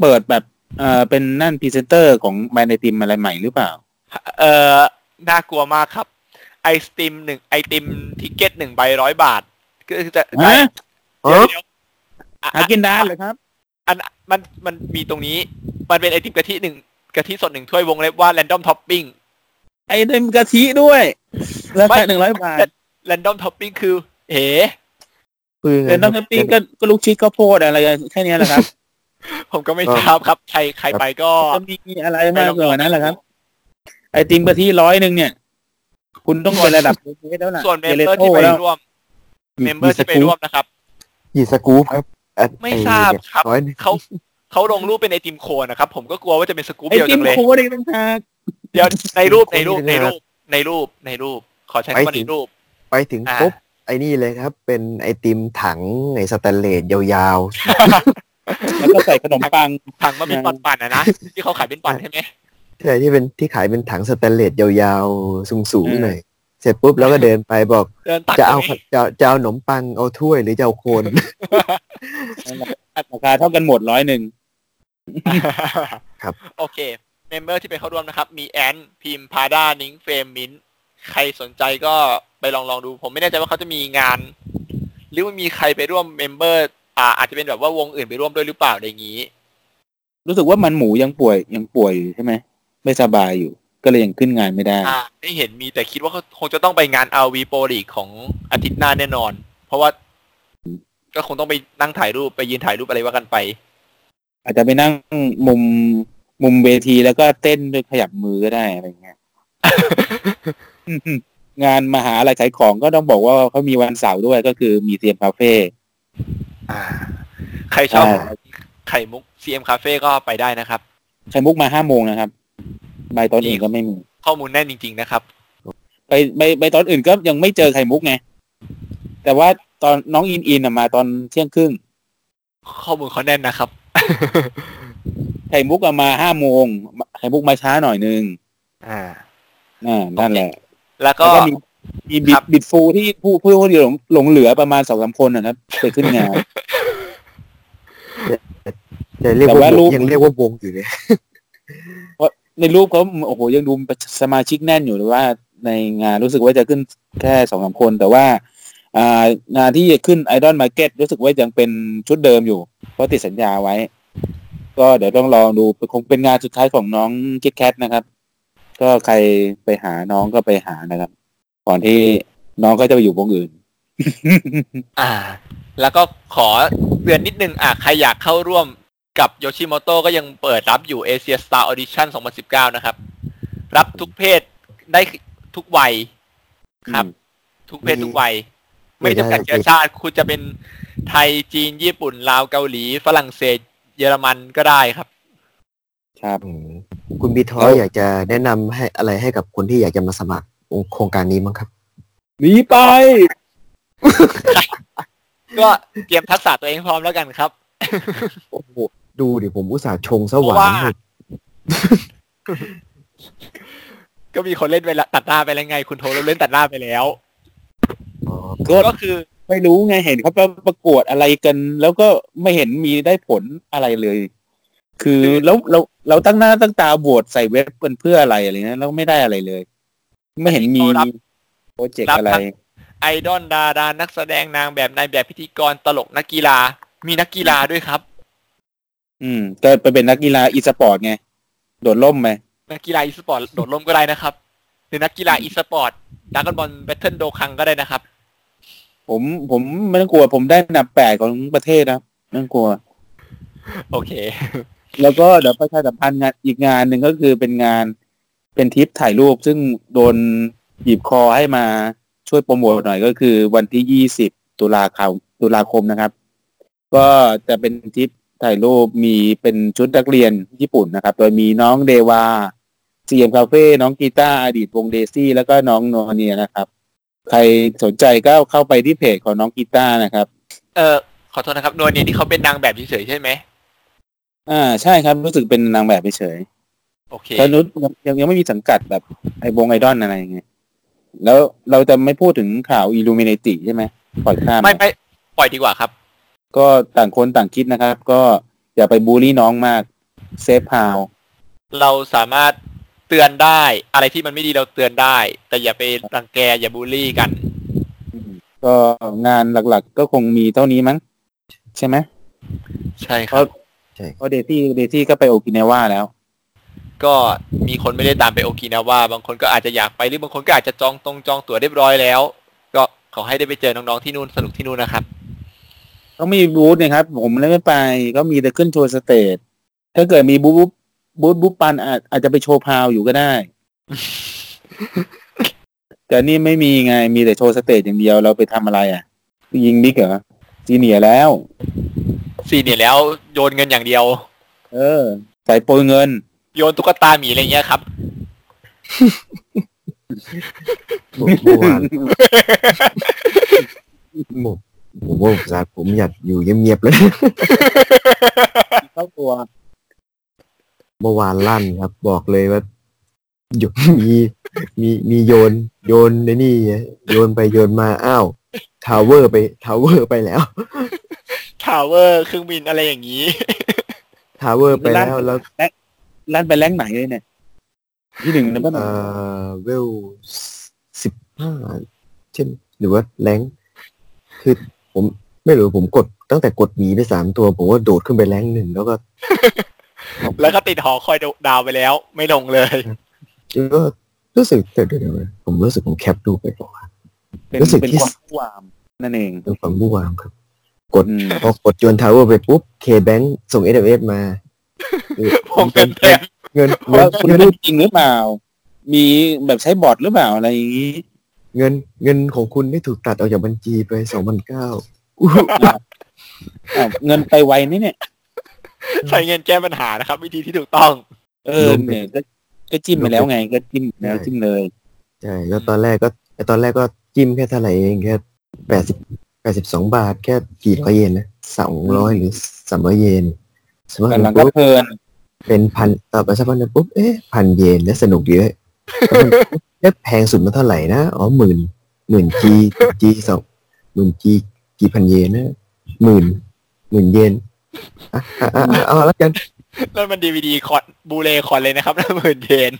เปิดแบบ เออเป็นนั่นพรีเซนเตอร์ของแบรนด์ไอติมอะไรใหม่หรือเปล่า เอ่อน่ากลัวมากครับ ไอติมหนึ่งไอติม ticket หนึ่งใบร้อยบาทก็คือจะได้ฮะเอเดี๋ยวอเดี๋ยวอะหากินได้เลยครับ อันมันมันมีตรงนี้ มันเป็นไอติมกะทิหนึ่งกะทิสดหนึ่งถ้วยวงเล็บว่า random topping ไอติมกะทิด้วย ราไม่ คาหนึ่งร้อยบาท random topping คือ เอ๋คือไงเป็นน้ำน้ำปิ้งก็ก็ลูกชิดข้าวโพดอะไรแค่เนี้ยแหละครับ ผมก็ไม่ทราบครับ ใครใครไปก็จะมีอะไรมากกว่านั้นแหละครับ ไอติมกะทิร้อยหนึ่งเนี่ย คุณต้องเป็นระดับเอแล้วล่ะส่วนเมมเอเบอร์โต้ที่ไปแล้วร่วม เมมเบอร์ที่ไปร่วมนะครับกี่สกู๊ปครับอะไม่ทราบครับไอ้เนี่ยเขาเขาลงรูปเป็นไอติมโคนนะครับ ผมก็กลัวว่าจะเป็นสกู๊ปไอเดียวติจัมงเลยโค้ดอีกต่างหากเดี๋ยวในรูปในรูปในรูปในรูปในรูป ขอใช้คำว่าในรูป ไปถึงอ่าปุ๊บไอ้นี่เลยครับ เป็นไอติมถังในสแตนเลสยาวแล้ว ก็ใส่ขนมปังถังมาเป็นปั่นๆนะนะที่เขาขายเป็นปั่นใช่ไหมๆใช่ที่เป็นที่ขายเป็นถังสแตนเลสยาวๆสูงอืมๆหน่อยเสร็จปุ๊บแล้วก็เดินไปบอกเดินตักจะเอาตรงนี้จะจะเอาขนมปังเอาถ้วยหรือจะเอาโคนราคาเท่ากันหมดร้อยหนึ่งครับโอเค member ที่ไปเข้าร่วมนะครับ มีแอนพิมพาด้านิงเฟรมมินใครสนใจก็ไปลองลองดู ผมไม่แน่ใจว่าเขาจะมีงาน หรือว่ามีใครไปร่วม member อ่า อาจจะเป็นแบบว่าวงอื่นไปร่วมด้วยหรือเปล่าอะไรอย่างนี้ รู้สึกว่ามันหมูยังป่วยยังป่วยอยู่ใช่ไหมไม่สบายอยู่ ก็เลยยังขึ้นงานไม่ได้ อ่าไม่เห็นมีแต่คิดว่าเขาคงจะต้องไปงาน RoV Pro League ของอาทิตย์หน้าแน่นอน เพราะว่า ก็คงต้องไปนั่งถ่ายรูปไปยืนถ่ายรูปอะไรว่ากันไป อาจจะไปนั่งมุมมุมเวทีแล้วก็เต้นด้วยขยับมือก็ได้อะไรเงี้ยงานมหาอะไรขายของก็ต้องบอกว่าเขามีวันเสาร์ด้วยก็คือมีเทียมคาเฟ่ อ่า ใครชอบใช่ไข่มุก CM Cafe ก็ไปได้นะครับ ไข่มุกมาห้าโมงนะครับ ใบตอนอื่นก็ไม่มี ข้อมูลแน่นจริง ๆ นะครับ ไปใบใบตอนอื่นก็ยังไม่เจอไข่มุกไง แต่ว่าตอนน้องอินอินอะมาตอนเที่ยงครึ่ง ข้อมูลเขาแน่นนะครับ ไข่มุกอะมาห้าโมง ไข่มุกมาช้าหน่อยนึง อ่า อ่านั่นแหละ แล้วแล้ก็วก็ มีมีบิครัดบบิดฟูที่ผู้ผู้ผู้ที่หลงหลงเหลือประมาณสองสามคนนะครับไปขึ้นงานแต่เรียกแต่ว่าว่าบรูงปยังเรียกว่าวงอยู่เลยในรูปเขาโอ้โหยังดูสมาชิกแน่นอยู่เลยว่าในงานรู้สึกว่าจะขึ้นแค่สองสามคน แต่ว่า อ่างานที่จะขึ้น Idol Market รู้สึกว่ายังเป็นชุดเดิมอยู่ เพราะติดสัญญาไว้ ก็เดี๋ยวต้องลองดูคงเป็นงานสุดท้ายของน้องคิดแคทนะครับ ก็ใครไปหาน้องก็ไปหานะครับ ก่อนที่น้องก็จะไปอยู่วงอื่น อ่า แล้วก็ขอเตือนนิดนึงอะใครอยากเข้าร่วมกับโยชิโมโตก็ยังเปิดรับอยู่ Asia Star Audition 2019 นะครับ รับทุกเพศได้ทุกวัยครับ ทุกเพศทุกวัย ไม่จำกัดเชื้อชาติ คุณจะเป็นไทยจีนญี่ปุ่นลาวเกาหลี ฝรั่งเศส เยอรมันก็ได้ครับ ครับอืมคุณบีทอแล้วอยากจะแนะนำให้อะไรให้กับคนที่อยากจะมาสมัคร โครงการนี้มั้งครับหนีไป ก็เตรียมทักษะตัวเองพร้อมแล้วกันครับ โอ้โหดูดิผมอุตส่าห์ชงสเพวาราะว่านให้ก็มีคนเล่นไปละตัดหน้าไปแล้วไง คุณโทรเล่นตัดหน้าไปแล้วอ๋อก็ก็คือไม่รู้ไงเห็นเขาประกวดอะไรกัน แล้วก็ไม่เห็นมีได้ผลอะไรเลย คือแล้วเราเราตั้งหน้าตั้งตาบวชใส่เว็บเป็นเพื่ออะไรอะไรเงี้ยแล้วไม่ได้อะไรเลย ไม่เห็นมีเขารับโปรเจกรัต์บอะไรทั้งไอดอลดารานักแสดงนางแบบนายแบบพิธีกรตลกนักกีฬา มีนักกีฬาด้วยครับ อืมก็ไปเป็นนักกีฬาอีสปอร์ตไง โดดร่มไหมนักกีฬาอีสปอร์ตโดดร่มก็ได้นะครับ หรือนักกีฬาอีสปอร์ต Dragon Ball Battle Dokkan ก็ได้นะครับ ผมผมไม่ต้องกลัว ผมได้อันดับแปดของประเทศนะไม่ต้องกลัว โอเค แล้วก็เดี๋ยวประชาสัมพันธ์งานอีกงานหนึ่งก็คือเป็นงาน เป็นทริปถ่ายรูป ซึ่งโดนหยิบคอให้มาช่วยโปรโมทหน่อยก็คือวันที่ยี่สิบตุลาคมตุลาคมนะครับ ก็จะเป็นทริปถ่ายรูปมีเป็นชุดนักเรียนญี่ปุ่นนะครับ โดยมีน้องเดวาเซียมคาเฟ่น้องกีตาร์อดีตวงเดซี่ แล้วก็น้องโนเนียนะครับ ใครสนใจก็เข้าไปที่เพจของน้องกีตาร์นะครับ เออขอโทษนะครับนวลเนี่ยที่เขาเป็นนางแบบเฉยๆใช่ไหมอ่าใช่ครับรู้สึกเป็นนางแบบเฉย โอเคๆตอนนู้นยังยังยังไม่มีสังกัดแบบไอ้วงไอดอลอะไรอย่างเงี้ยแล้วเราจะไม่พูดถึงข่าวอิลูมิเนติใช่ไหมปล่อยข้ามไม่ไม่ปล่อยดีกว่าครับ ก็ต่างคนต่างคิดนะครับ ก็อย่าไปบูลลี่น้องมาก save พาวเราสามารถเตือนได้ อะไรที่มันไม่ดีเราเตือนได้ แต่อย่าไปรังแกอย่าบูลลี่กัน ก็งานหลักๆ ก็คงมีเท่านี้มั้ง ใช่ไหมใช่คเพรับราะใช่เพราะเดซี่เดซี่ก็ไปโอกินาวาแล้ว ก็มีคนไม่ได้ตามไปโอกินาว่าบางคนก็อาจจะอยากไปหรือบางคนก็อาจจะจองตรงจองตั๋วเรียบร้อยแล้ว ก็ขอให้ได้ไปเจอน้องๆที่นู่นสนุกที่นู่นนะครับเขามีบูธนะครับ ผมเลยไม่ไปก็มีแต่ขึ้นโชว์ stage ถ้าเกิดมีบูธบูธบูธปันอาจอาจจะไปโชว์ power อยู่ก็ได้แต่นี่ไม่มีไงมีแต่โชว์ stage อย่างเดียวเราไปทำอะไรอะ ยิงบิ๊กเหรอ senior แล้วสี่เนี่ยแล้วโยนเงินอย่างเดียว เออใส่โปรยเงิน โยนตุ๊กตาหมีอะไรเงี้ยครับเมื่อวานผมผมว่าสาผมอยากอยู่เงียบๆเลย เข้าตัวเมื่อวานลั่นครับ บอกเลยว่าหยดมีมีมีโยน โยนในนี่โยนไปโยนมาอ้าวทาวเวอร์ไปทาวเวอร์ไปแล้วทาวเวอร์เครื่องบินอะไรอย่างนี้ ทาวเวอร์ไปแล้วแล้ว ลั่นไปแรงไหนเลยเนี่ย ที่หนึ่งนะเพื่อนเอ่อเวลสิบห้าเช่น หรือว่าแรงค์คือผมไม่รู้ผมกดตั้งแต่กดหนีไปสามตัว ผมว่าโดดขึ้นไปแรงค์หนึ่งแล้วก็ แล้วก็ติดหอคอยดาวไปแล้ว ไม่ลงเลยก็รู้สึกแต่เดี๋ยวๆผมรู้สึกผมแคปดูไปก่อนเป็นรู้สึกเป็นที่ความผู้วามนั่นเองเป็นความบู้วามครับ กดอืมพอกดจวนทาวเวอร์ไปปุ๊บเคแบงส่งเอเอสมาคือ ผมเป็นแทนเงินเงิว่านคุณเงินรู้จริงหรือเปล่า มีแบบใช้บอทหรือเปล่าอะไรอย่างนี้ เงินเงินของคุณได้ถูกตัดออกจากบัญชีไปสองพันเก้าอ้าวเงินไปไวนี่เนี่ย ใช้เงินแก้ปัญหานะครับ วิธีที่ถูกต้อง เออเนี่ยก็ก็จิ้มไปแล้วไง ก็จิ้มแล้วจิ้มเลยใช่แล้วตอนแรกก็ไอ้ตอนแรกก็จิ้มแค่เท่าไหร่เองแค่แปดสิบแปดสิบสองบาทแค่กี่ร้อยเยนนะสองร้อยหรือสามร้อยเยน สมมติกำลังก็ปุ๊บเพลินเป็นพันต่อไปสักพักหนึงปุ๊บเอ๊ะพันเยนแล้วสนุกดีเว้ยแล้วมันเอ๊ะแพงสุดมันเท่าไหร่นะอ๋อหมื่นหมื่นจีจีสองหมื่นจีกี่พันเยนนะหมื่นหมื่นเยนอะอะอะอะเอาแล้วกันแล้วมันดีวีดีคอนบูเลคอนเลยนะครับแล้วหมื่นเยน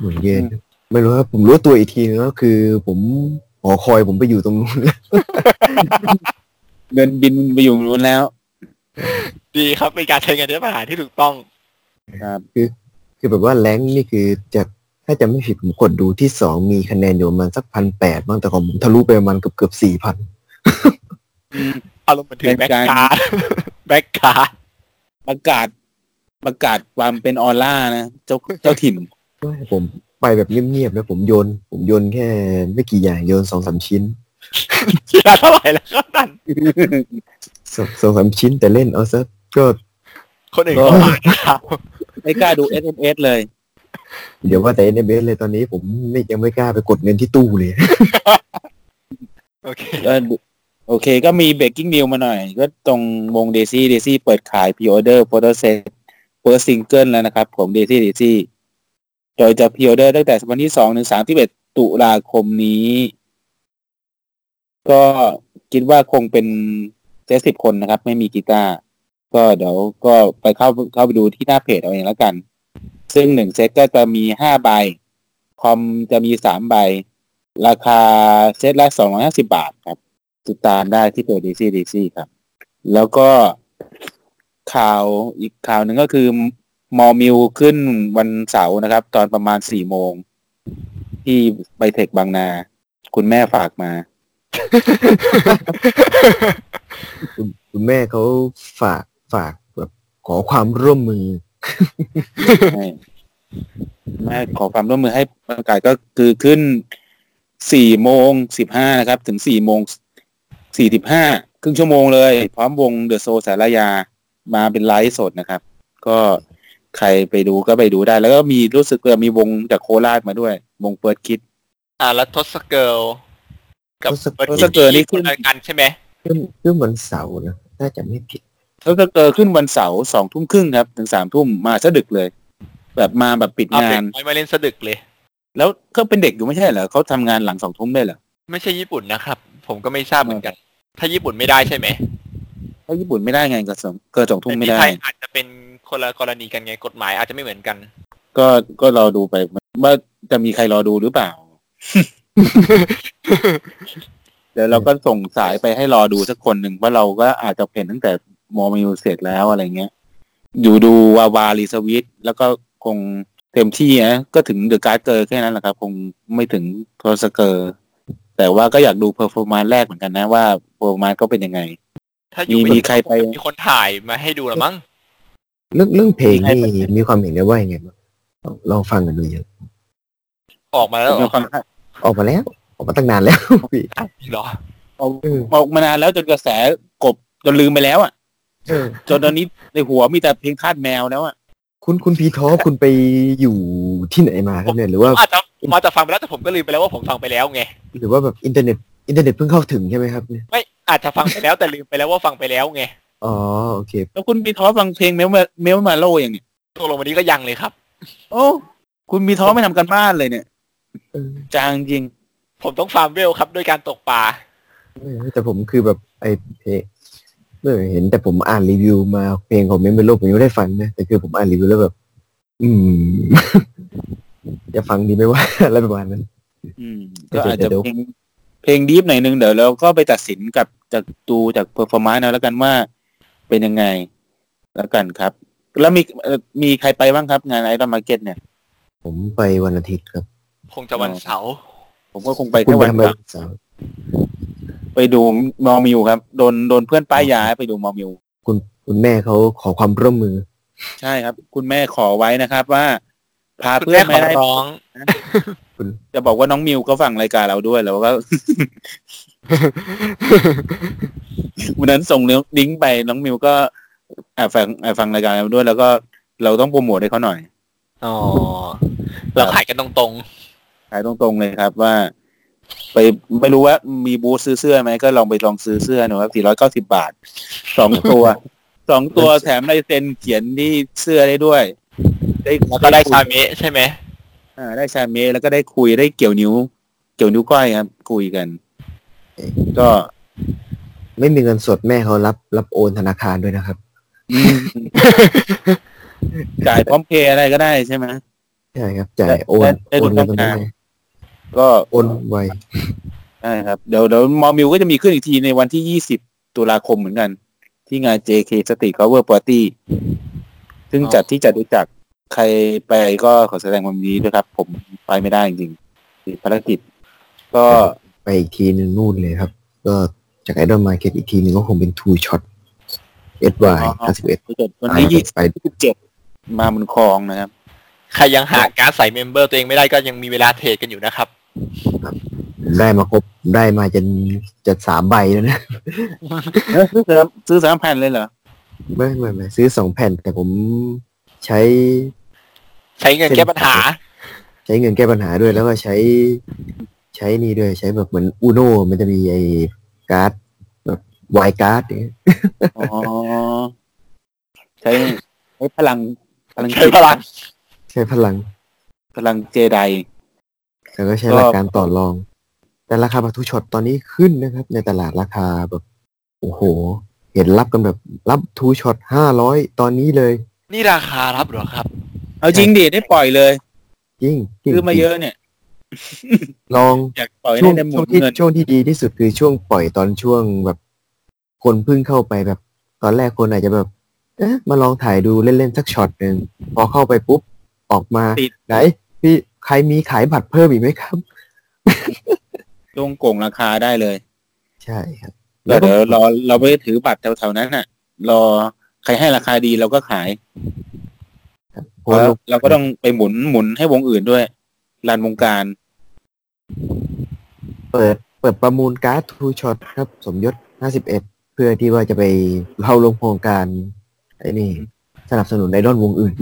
หมื่นเยนไม่รู้ครับผมรู้ตัวอีกทีนึงก็คือ ผมหอคอยผมไปอยู่ตรงนู้นเงินบินไปอยู่นู้นแล้ว ดีครับเป็นการใช้เงินแก้ปัญหาที่ถูกต้อง ครับคือแบบว่าแรงค์นี่คือจากถ้าจะไม่ผิดผมกดดูที่สองมีคะแนนอยู่ประมาณสักพันแปดบ้างแต่ของผมทะลุไปประมาณเกือบเกือบสี่พันอารมณ์เหมือนถือเป็แบ็นกการการ์ดแบ็กการ์ดประกาศประกาศความเป็นออร่านะเจ้าเจ้าถิ่นผมไปแบบเงียบๆแล้วผมโยน ผมโยนแค่ไม่กี่อย่างโยนสองสามชิ้นกีฬาเท่าไหร่แล้วครับนั่นสองสองสามชิ้นแต่เล่นเอาซะ ก็คนอื่นก็ก็อ่านนะครับไม่กล้าดู S S เลย เดี๋ยวว่าแต่ในเบสเลยตอนนี้ผมไม่ยังไม่กล้าไปกดเงินที่ตู้เลย โอเคก็ดูโอเค ก็มี breaking news มาหน่อย ก็ตรงวงเดซี่เดซี่เปิดขายพ r ออเดอร์โฟโตเซตเฟิร์สซิงเกิลแล้วนะครับผมเดซี่เดซี่โดยจะพ r ออเดอร์ตั้งแต่วันที่สองถึงสามสิบเอ็ดตุลาคมนี้ ก็คิดว่าคงเป็นเซตสิบคนนะครับ ไม่มีกีตาร์ ก็เดี๋ยวก็ไปเข้าเข้าไปดูที่หน้าเพจเอาเองแล้วกัน ซึ่งหนึ่งเซตก็จะมีห้าใบ คอมจะมีสามใบ ราคาเซตละสองร้อยห้าสิบบาทครับ ติดตามได้ที่เพจเดซี่เดซี่ครับ แล้วก็ข่าวอีกข่าวหนึ่งก็คือมอมิวขึ้นวันเสาร์นะครับ ตอนประมาณสี่โมง ที่ไบเทคบางนา คุณแม่ฝากมาคคุณแม่เขาฝาก ฝากแบบขอความร่วมมือให้แม่ขอความร่วมมือให้ประกาศก็คือขึ้นสี่โมงสิบห้านะครับ ถึงสี่โมงสี่สิบห้าครึ่งชั่วโมงเลย พร้อมวงเดอะโซสารยามาเป็นไลฟ์สดนะครับ ก็ใครไปดูก็ไปดูได้ แล้วก็มีรู้สึกว่ามีวงจากโคราชมาด้วย วงเปิดคิด อ่าแล้วทศเกิลกับทศเปิดทศเกิลนี่ขึ้คนนกันใช่ไหมขึ้นขึ้นวันเสาร์นะถ้าจะไม่ผิด แล้วก็เกิดขึ้นวันเสาร์สองทุ่มครึ่งครับ ถึงสามทุ่มมาซะดึกเลย แบบมาแบบปิดเอางาเด็กน น้อยมาเล่นสะดึกเลย แล้วก็เป็นเด็กอยู่ไม่ใช่เหรอเขาทำงานหลังสองทุ่มได้เหรอไม่ใช่ญี่ปุ่นนะครับ ผมก็ไม่ทราบเหมือนกัน ถ้าญี่ปุ่นไม่ได้ใช่ไหมเพราะญี่ปุ่นไม่ได้ไงเกิดสองเกิดสองทุ่มแต่ไม่ที่ได้ ไทยอาจจะเป็นคนละกรณีกันไงกฎหมายอาจจะไม่เหมือนกัน ก็ก็รอดูไปว่าจะมีใครรอดูหรือเปล่า เดี๋ยวเราก็ส่งสายไปให้รอดูสักคนหนึ่งว่าะเราก็อาจจะเห็นตั้งแต่ มอมิวเสร็จแล้วอะไรเงี้ย อยู่ดูวาวารีสวิต แล้วก็คงเต็มที่นะก็ถึงเดอะการ์ดเกอร์แค่นั้นแหละครับ คงไม่ถึงโทสเกอร์ แต่ว่าก็อยากดูเพอร์ฟอร์มานแรกเหมือนกันนะว่าเพอร์ฟอร์มานเขาเป็นยังไง ถ้าอยู่มีไม่มีใครไปมีคนถ่ายมาให้ดูละมั้งเรื่องเรื่องเพลงให้นี่ไปมีความเห็นได้ว่ายังไงบ้างลองลองฟังกันดูเยอะออกมาแล้วเหรมีอความออกมาแล้ว ออกมาตั้งนานแล้วพี่จริงเหรอออกเออออกมานานแล้วจนกระแสกลบจนลืมไปแล้วอะเออ จนตอนนี้ในหัวมีแต่เพลงคาดแมวแล้วอะคุณคุณพีทอคุณไปอยู่ที่ไหนมาครับเนี่ยหรือว่าผมอาจจะผมอาจจะฟังไปแล้วแต่ผมก็ลืมไปแล้วว่าผมฟังไปแล้วไงหรือว่าแบบอินเทอร์เน็ตอินเทอร์เน็ตเพิ่งเข้าถึงใช่ไหมครับเนี่ยไม่อาจจะฟังไปแล้วแต่ลืมไปแล้วว่าฟังไปแล้วไงอ๋อโอเค แล้วคุณมีท้อฟังเพลงเมลเมลมาโลอย่างเนี้ยตกลงวันนี้ก็ยังเลยครับ โอ้คุณมีท้อไม่ทำการบ้านเลยเนี่ยเออจางจริง ผมต้องฟาร์มเวลครับด้วยการตกปลาเออแต่ผมคือแบบไอ เพลงเออเห็นแต่ผมอ่านรีวิวมาเพลงของเมมเบอร์โลผมยังไม่ได้ฟังนะแต่คือผมอ่านรีวิวแล้วแบบ อืม จะฟังดีไหมว่าอะไรประมาณนั้นอืมเดี๋ก็ยวอาจจะเดี๋ยวเพลงเพลงดีฟหน่อยนึงเดี๋ยวเราก็ไปตัดสินกับจากดูจาก performance เอาแล้วกันว่าเป็นยังไง แล้วกันครับ แล้วมีเอ่อมีใครไปบ้างครับ งานไอรอนมาร์เก็ตเนี่ย ผมไปวันอาทิตย์ครับ คงจะวันเสาร์ผมก็คงไปคุณแค่ไปวันทำไมเดียววันเสาร์ ไปดูมอมิวครับ โดนโดนเพื่อนป้ายยาให้ไปดูมอมิวคุณคุณแม่เขาขอความร่วมมือ ใช่ครับ คุณแม่ขอไว้นะครับว่า พาคุณเพื่อแม่นขอไม่ได้ร้องจะบอกว่าน้องมิวก็ฟังรายการเราด้วยแล้วก็วันนั้นส่งลิงก์ไปน้องมิวก็แอบฟังแอบฟังรายการเราด้วย แล้วก็เราต้องโปรโมทให้เขาหน่อยอ๋อเราขายกันตรงขายตรงๆเลยครับว่า ไปไม่รู้ว่ามีบูธซื้อเสื้อไหมก็ลองไปลองซื้อเสื้อหน่อยครับสี่ร้อยเก้าสิบาทสองตัวสองตัวแถมลายเซ็นเขียนที่เสื้อได้ด้วย ได้ๆแล้วก็ได้ชาเมะใช่ไหมอ่าได้ชาเมะแล้วก็ได้คุยได้เกี่ยวนิ้ว เกี่ยวนิ้วก้อยครับ คุยกัน ก็ไม่มีเงินสดแม่เขารับรับโอนธนาคารด้วยนะครับอืมจ่ายพร้อมเพย์อะไรก็ได้ใช่ไหมใช่ครับจ่ายได้โอนได้โอนได้เงินตรงนั้นทุ กเลยก็โอนไวใช่ครับ เดี๋ยวเดี๋ยวมอมิวก็จะมีขึ้นอีกทีในวันที่ยี่สิบตุลาคมเหมือนกัน ที่งาน JK Street Cover Party ซึ่งจัดที่จัดรู้จักรใครไปก็ขอแสดงความยินดีด้วยครับ ผมไปไม่ได้จริงๆติดภารกิจ ก็ไปอีกทีหนึ่งนู่นเลยครับ ก็จากไอดอลมาร์เก็ตอีกทีหนึ่งก็คงเป็น two-shot SY ห้าสิบเอ็ดวันที่ยี่ไปสิบเจ็ดมาบุญครองนะครับ ใครยังหาการ์ดใส่ member ตัวเองไม่ได้ก็ยังมีเวลา trade กันอยู่นะครับ ผมได้มาครบผมได้มาจนจะสามใบแล้วนะเอ้ยซื้อสามซื้อสามแผ่นเลยเหรอไม่ไม่ไม่ซื้อสองแผ่นแต่ผมใช้ ใช้เงินแก้ปัญหา ใช้เงินแก้ปัญหาด้วยแล้วก็ใช้ใช้นี่ด้วยใช้แบบเหมือน UNO มันจะมีไอ้การ์ดแบบ wild card เนี่ยอ๋อใช้ใช้พลังพลังใช้พลัง ใช้พลังพลังเจได แล้วก็ใช้ก็หลักการต่อรอง แต่ราคาบัตร two-shot ตอนนี้ขึ้นนะครับ ในตลาดราคาแบบ โอ้โห เห็นรับกันแบบรับทูช็อตห้าร้อยตอนนี้เลย นี่ราคารับเหรอครับ เอาจริงดิได้ปล่อยเลยจริงจริงซื้อมาเยอะเนี่ย ลองอยากปล่อยช่วให้งได้หมุช่วนงที่เงินช่วงที่ดีที่สุดคือช่วงปล่อยตอนช่วงแบบ คนเพิ่งเข้าไปแบบ ตอนแรกคนอาจจะแบบ เอ๊ะมาลองถ่ายดูเล่นๆสักช็อตหนึ่งพอเข้าไปปุ๊บออกมาติดไหนพี่ ใครมีขายบัตรเพิ่มอีกไหมครับช่วงโก่งราคาได้เลย ใช่ครับแล้วเดี๋ยวรอเราไปถือบัตรแถวๆนั้นน่ะ รอใครให้ราคาดีเราก็ขายโพสต์แล้ลวงเราก็ต้องไปหมุนหมุนให้วงอื่นด้วยลานวงการ เปิดเปิดประมูลการ์ด two-shot ครับ สมยศ51เพื่อที่ว่าจะไปเข้าลงโครงการไอ้นี่ สนับสนุนไอดอลวงอื่น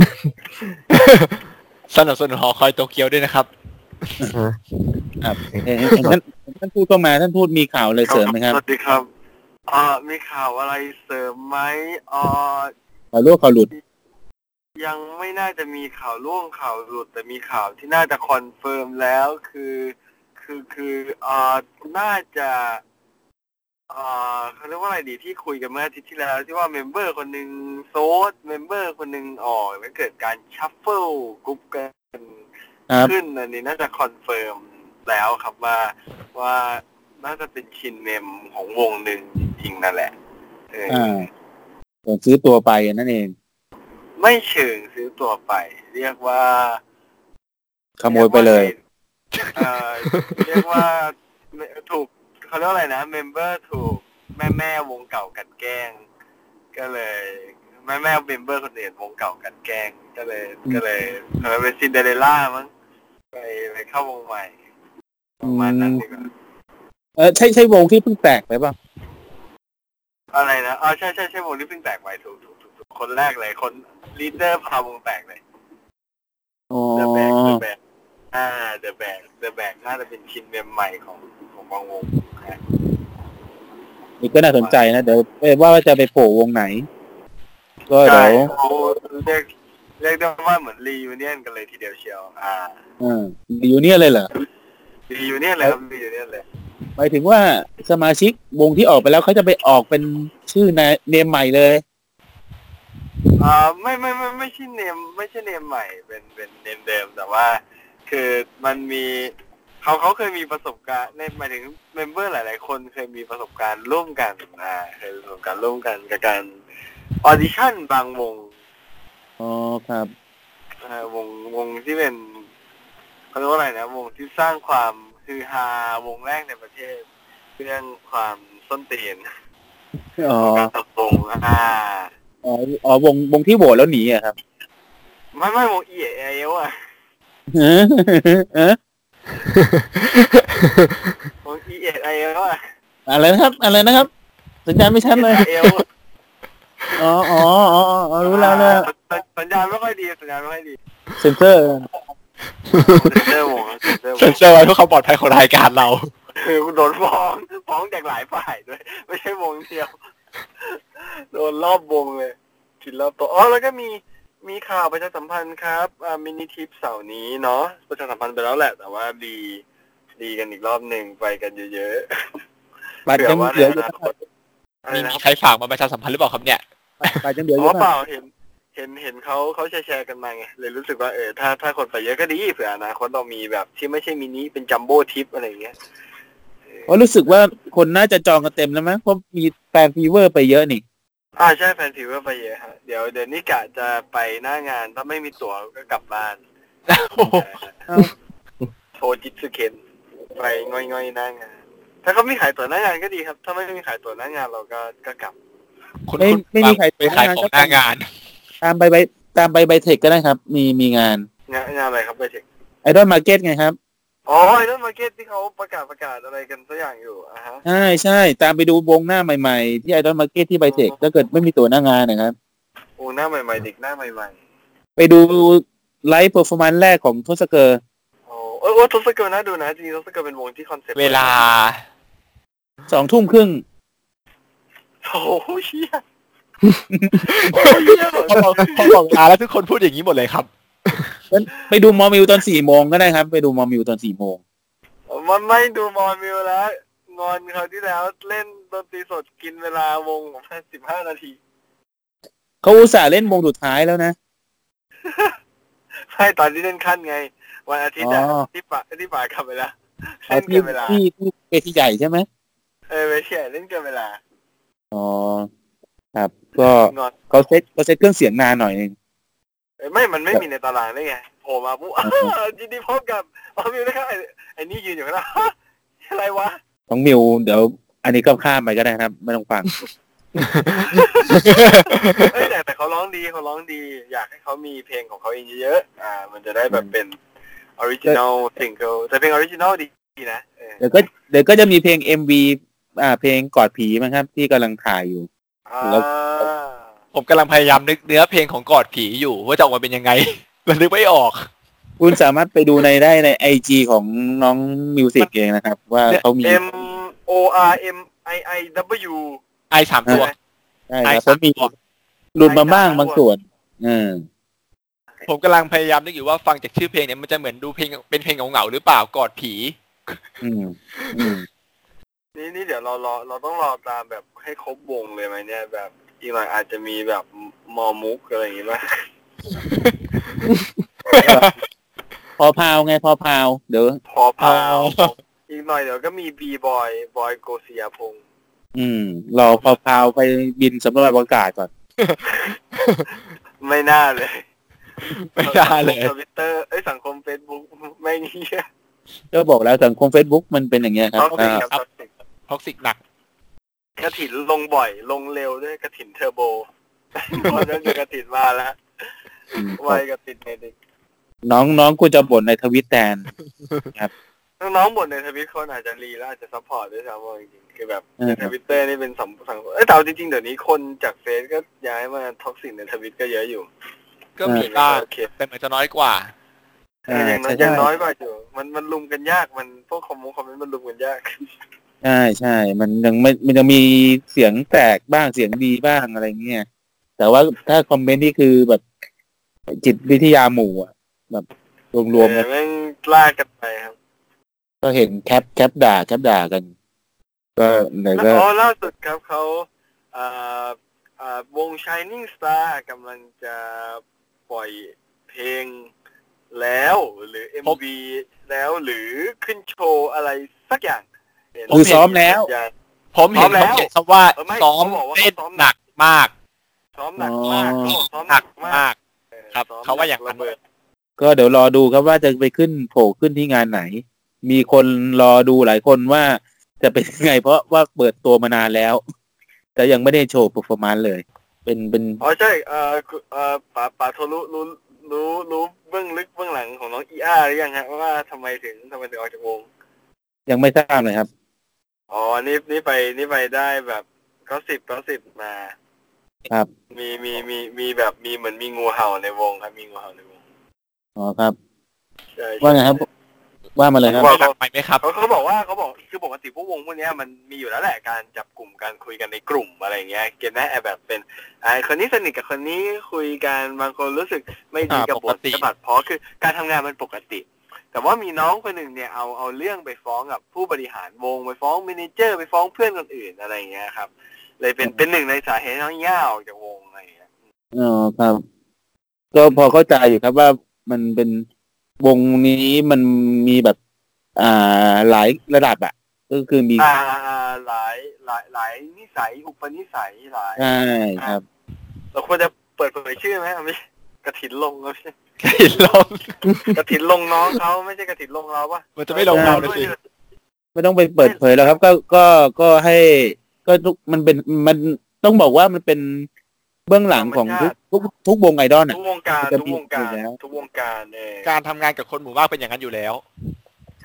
สนับสนุนหอคอยโตเกียวด้วยนะครับครับเอ่อท่านท่านพูดเข้ามาท่านพูดมีข่าวเลยเสริมไหมครับสวัสดีครับเอ่อมีข่าวอะไรเสริมไหมเอ่อข่าวรั่วข่าวหลุดยังไม่น่าจะมีข่าวรั่วข่าวหลุด แต่มีข่าวที่น่าจะ confirm แล้วคือ คือคือเอ่อน่าจะ เอ่อเขาเรียกว่าอะไรดีที่คุยกันเมื่ออาทิตย์ที่แล้ว ที่ว่า member คนหนึ่งโซด member คนหนึ่งออกแล้วเกิดการ shuffle group กันครับขึ้นอันนี้น่าจะ confirm แล้วครับว่าว่าน่าจะเป็นชินเมมของวงหนึ่งจริงๆนั่นแหละเออออ่าส่วนซื้อตัวไปนั่นเอง ไม่เชิงซื้อตัวไป เรียกว่า ขโมยไปเลย เอ่อเรียกว่าถูก เขาเรียกว่าอะไรนะ member ถูกแม่แม่ๆวงเก่ากลั่นแกล้ง ก็เลย แม่แม่ member คนอื่นวงเก่ากลั่นแกล้ง ก็เลย ก็เลยทำไมเป็นซินเดอเรลล่ามั้งไปไปเข้าวงใหม่ประมาณนั้นดีกว่าเออใช่ใช่วงที่เพิ่งแตกไปป่ะอะไรนะอ๋อใช่ใช่ใช่วงที่เพิ่งแตกไปถูกถูกถูกถูกคนแรกเลย คน leader พาวงแตกเลยอ๋อ the แบก the แบกอ่า the แบก the แบกน่าจะเป็นชินเมมใหม่ของ ของบางวงนะนี่ก็น่าสนใจนะ เดี๋ยวเอ้ยว่าจะไปโผล่วงไหน ก็เดี๋ใช่ยวเขาเรียกเรียกได้ว่าเหมือน reunion กันเลยทีเดียวเชียว อ่าอ่าอยู่เนี่ยเลยเหรอ reunion เลยครับ reunion เลยหมายถึงว่าสมาชิกวงที่ออกไปแล้วเขาจะไปออกเป็นชื่อในเนมใหม่เลยอ่าไม่ไม่ไม่ไม่ใช่เมม ไม่ใช่เมมใหม่เป็นเป็นเมมเดิมแต่ว่า คือมันมี เขาเขาเคยมีประสบการณ์ในหมายถึง member หลาย ๆ คนเคยมีประสบการณ์ร่วมกันอ่าเคยมีประสบการณ์ร่วมกันกับการ audition บางวงอ๋อครับอ่าวงวงที่เป็นเขาเรียกว่าอะไรนะวงที่สร้างความฮือฮาวงแรกในประเทศ เรื่องความส้นตีนอ๋อการตกลงอ่าอ๋ออ๋อวงวงที่โหวตแล้วหนีอะครับ ไม่ไม่วงเอเอเอลอะ เออเออวงเอเอเอลอะอะไรนะครับ อะไรนะครับ สัญญาณไม่ชัดเลยเอลอ๋ออ๋ออ๋ออ๋อรู้แล้วนะสัญญาณไม่ค่อยดี สัญญาณไม่ค่อยดีเซ็นเซอร์เซ็นเซอร์วงเซ็นเซอร์วเซ็นงเซอร์ไว้เพื่อความปลอดภัยของรายการเรา คือโดนฟ้องฟ้องจากหลายฝ่ายด้วย ไม่ใช่วงเดียว โดนรอบวงเลยกินรอบตัวอ๋อแล้วก็มี มีข่าวประชาสัมพันธ์ครับอ่ามินิทิปเสาร์นี้เนาะประชาสัมพันธ์ไปแล้วแหละ แต่ว่าดีดีกันอีกรอบหนึ่งไปกันเยอะๆบัตรเผื่ยัองว่าเหลืออยู่ในอนาคตอะไรมีนะมีครับใครฝากมาประชาสัมพันธ์หรือเปล่าครับเนี่ยบัตรยังเหลือออ๋ยู่อเปป่ะล่าเห็นเห็นเห็นเขาเขาแชร์แชร์กันมาไงเลยรู้สึกว่าเออถ้าถ้าคนไปเยอะก็ดีเผื่ออนาคตเรามีแบบที่ไม่ใช่มินิเป็นจัมโบ้ทิปอะไรอย่างเงี้ยเออเพราะรู้สึกว่าคนน่าจะจองกันเต็มแล้วมั้งเพราะมี Fan Fever ไปเยอะนี่ อ่าใช่แฟนถือว่าไปเยอะฮะเดี๋ยวเดี๋ยวนี้กะจะไปหน้างานถ้าไม่มีตั๋วก็กลับบ้านเอ้าโทรจิตสึเคนไปง่อยๆหน้างาน ถ้าเขาไม่ขายตั๋วหน้างานก็ดีครับ ถ้าไม่มีขายตั๋วหน้างานเราก็ก็กลับ คุณไม่คุณไม่มีใครไปขายของหน้างาน ตามไปไปตามไปไบเทคก็ได้ครับ มีมีงาน งานงานอะไรครับไปถึงIdol Market ไงครับ อ๋อไอ้นั่น Market ที่เขาประกาศประกาศอะไรกันสักอย่างอยู่อะฮะ ใช่ใช่ตามไปดูวงหน้าใหม่ๆ ที่ Idol Market ที่ไบเทคถ้าเกิดไม่มีตั๋วหน้างานนะครับ โอ้หน้าใหม่ๆเด็กหน้าใหม่ไปดู live performance แรกของ TossaGirls โอ้เออโอ้ทศกัณฐ์น่าดูนะจริงๆทศกัณฐ์เป็นวงที่คอนเซ็ปต์เวลา สองทุ่มครึ่งโอ้โหเชี่ยพอบอกพอบอกเวลาแล้วทุกคนพูดอย่างนี้หมดเลยครับ ไปดูมอมิวตอนสี่โมงก็ได้ครับ ไปดูมอมิวตอนสี่โมงมันไม่ดูมอมิวแล้ว งอนคราวที่แล้วเล่นดนตรีสดกินเวลาวงของสิบห้านาทีเขาอุตส่าห์เล่นวงสุดท้ายแล้วนะใช่ตอนที่เล่นขั้นไง วันอาทิตย์อะอ๋อที่ป่าที่ป่ากลับไปแล้วเอาเล่นที่เกินเวลาที่ที่เวทีใหญ่ใช่ไหมเออไม่ใช่เล่นเกินเวลาอ๋อครับ ก็ตอนเขาเซ็ตเขาเซ็ตเครื่องเสียงนานหน่อยนึง เอ้ยไม่ มันไม่มีในตารางได้ไงโผล่มาปุ๊บอ้าวยินดีพบกับมอมิวนะครับไอ้ไอ้นี่ยืนอยู่ข้างหน้าอะไรวะของมิว เดี๋ยว อันนี้ก็ข้ามไปก็ได้ครับ ไม่ต้องฟัง เอ้ยแต่แต่เขาร้องดีเขาร้องดี อยากให้เขามีเพลงของเขาเองเยอะๆอ่า มันจะได้แบบเป็น original single แต่เพลง original ดีนะเออเดี๋ยวก็เดี๋ยวก็จะมีเพลง MV อ่า เพลงกอดผีมั้งครับ ที่กำลังถ่ายอยู่ อ่าแล้ว ผมกำลังพยายามนึกเนื้อเพลงของกอดผีอยู่ว่าจะออกมาเป็นยังไง มันนึกไม่ออก คุณสามารถไปดูในได้ในไอจของน้องมิวสิกเองนะครับ ว่าเขามี M O R M I I W ไอสามตัวใช่ไอครับสาเขามมีตัวหลุดมาบ้างบางส่วนเออผมกำลังพยายามนึกอยู่ว่าฟังจากชื่อเพลงเนี่ยมันจะเหมือนดูเพลงเป็นเพลงเหงาๆหรือเปล่ากอดผีอืมอืมนี่นี่เดี๋ยวเรารอเราต้องรอตามแบบให้ครบวงเลยไหมเนี่ยแบบ อีกหน่อยอาจจะมีแบบมอมุกอะไรอย่างงี้ป่ะพอพาวไงพอพาวเดี๋ยวพอพาวอีกหน่อยเดี๋ยวก็มีบีบอยบอยโกเซียพงษ์อืมรอพอพาวไปบินสำรวจอากาศก่อน ไม่น่าเลย ไม่ได้เลยทวิตเตอร์เอ้ยสังคมเฟซบุ๊กไม่เงี้ยก็บอกแล้วสังคม Facebook มันเป็นอย่างเงี้ยครับ toxic อ่าครับ toxic toxic หนัก กระถินลงบ่อย ลงเร็วด้วยกฐินเทอร์โบเพราะฉะนั้นกฐินมาแล้วอืมไวกระถินเนดิกน้องน้องกูจะบ่นในทวิตแทนน้องๆบ่นในทวิตคนอาจจะ re แล้วอาจจะ support ด้วยซ้ำว่าจริงๆคือแบบเออในทวิตเตอร์นี่เป็นสัมสังเอ้ยแต่เอาจริงๆเดี๋ยวนี้คนจากเฟซก็ย้ายมา toxic ในทวิตก็เยอะอยู่ ก็มีบ้างโอเคแต่เหมือนจะน้อยกว่าเอออย่างน้อยใช่ยังน้อยกว่าอยู่ มันมันรุมกันยากมันพวกคอมมง comment มันรุมกันยาก ใช่ใช่ มันยังไม่ มันยังมีเสียงแตกบ้างเสียงดีบ้างอะไรเงี้ย แต่ว่าถ้า comment นี่คือแบบจิตวิทยาหมู่อะแบบรวมๆเออกันแม่งลากกันไปครับ ก็เห็น cap cap ด่า cap ด่ากัน ก็ไหนแล้วก็อ๋อล่าสุดครับเขาอ่าอ่าวง Shining Star กำลังจะปล่อยเพลงแล้วหรือ MV แล้วหรือขึ้นโชว์อะไรสักอย่างเห็น คือซ้อมแล้วอย่างผมเห็นพร้อมแล้วเขาเขียนคำว่าเออไม่ซ้อมเขาบอกว่าเต้นซ้อมหนักมากซ้อมหนักมากอ๋อเขาบอกซ้อมหนักมากมากเออครับซ้อมเขาว่าอย่างนั้นระเบิดก็เดี๋ยวรอดูครับว่าจะไปขึ้นโผล่ขึ้นที่งานไหน มีคนรอดูหลายคนว่าจะเป็นยังไง เพราะว่าเปิดตัวมานานแล้ว แต่ยังไม่ได้โชว์ performance เลย เป็นเป็นอ๋อใช่เอ่อคุณเอ่อป๋าป๋าโทรู้รู้รู้รู้เบื้องลึกเบื้องหลังของน้องอีอาหรือยังฮะว่าทำไมถึงทำไมถึงออกจากวง ยังไม่ทราบเลยครับ อ๋อ นี่นี่ไปนี่ไปได้แบบก็สิบก็สิบมา ครับ มีมีมีมีแบบมีเหมือนมีงูเห่าในวงครับ มีงูเห่าในวงอ๋อครับ ใช่ว่าไงครับ ว่ามาเลยครับมีหลังไปไหมครับ เขาเขาบอกว่าเขาบอกคือปกติพวกวงพวกเนี้ยมันมีอยู่แล้วแหละการจับกลุ่มการคุยกันในกลุ่มอะไรเงี้ยเก็ตไหมแอบแบบเป็นไอ้คนนี้สนิทกับคนนี้คุยกันบางคนรู้สึกไม่ดีกับบทอ่าปกติ กระบัดเพราะคือการทำงานมันปกติ แต่ว่ามีน้องคนหนึ่งเนี่ยเอาเอาเรื่องไปฟ้องกับผู้บริหารวงไปฟ้องเมเนเจอร์ ไปฟ้องเพื่อนคนอื่นอะไรเงี้ยครับ เลยเป็นเป็นหนึ่งในสาเหตุที่น้องย่าออกจากวงอะไรเงี้ยอ๋อครับ ก็พอเข้าใจอยู่ครับว่ามันเป็นวงนี้มันมีแบบ อ่าหลายระดับอะก็คือมีอ่าหลายหลายหลายนิสัยอุปนิสัยหลายใช่ครับ เราควรจะเปิดเผยชื่อไหมไม่กระถินลงครับ พี่เห็นลงกระถินลงน้องเขาไม่ใช่กระถินลงเราปะมันจะไม่ลงเราเลยสิไม่ต้องไปเปิดเผยแล้วครับ ก็ก็ก็ให้ก็ทุกมันเป็นมันต้องบอกว่ามันเป็นเบื้องหลังของทุกทุกทุกวงไอดอลอะทุกวงการจะทุกมีวงการอยู่แล้วทุกวงการเออการทำงานกับคนหมู่มากเป็นอย่างนั้นอยู่แล้ว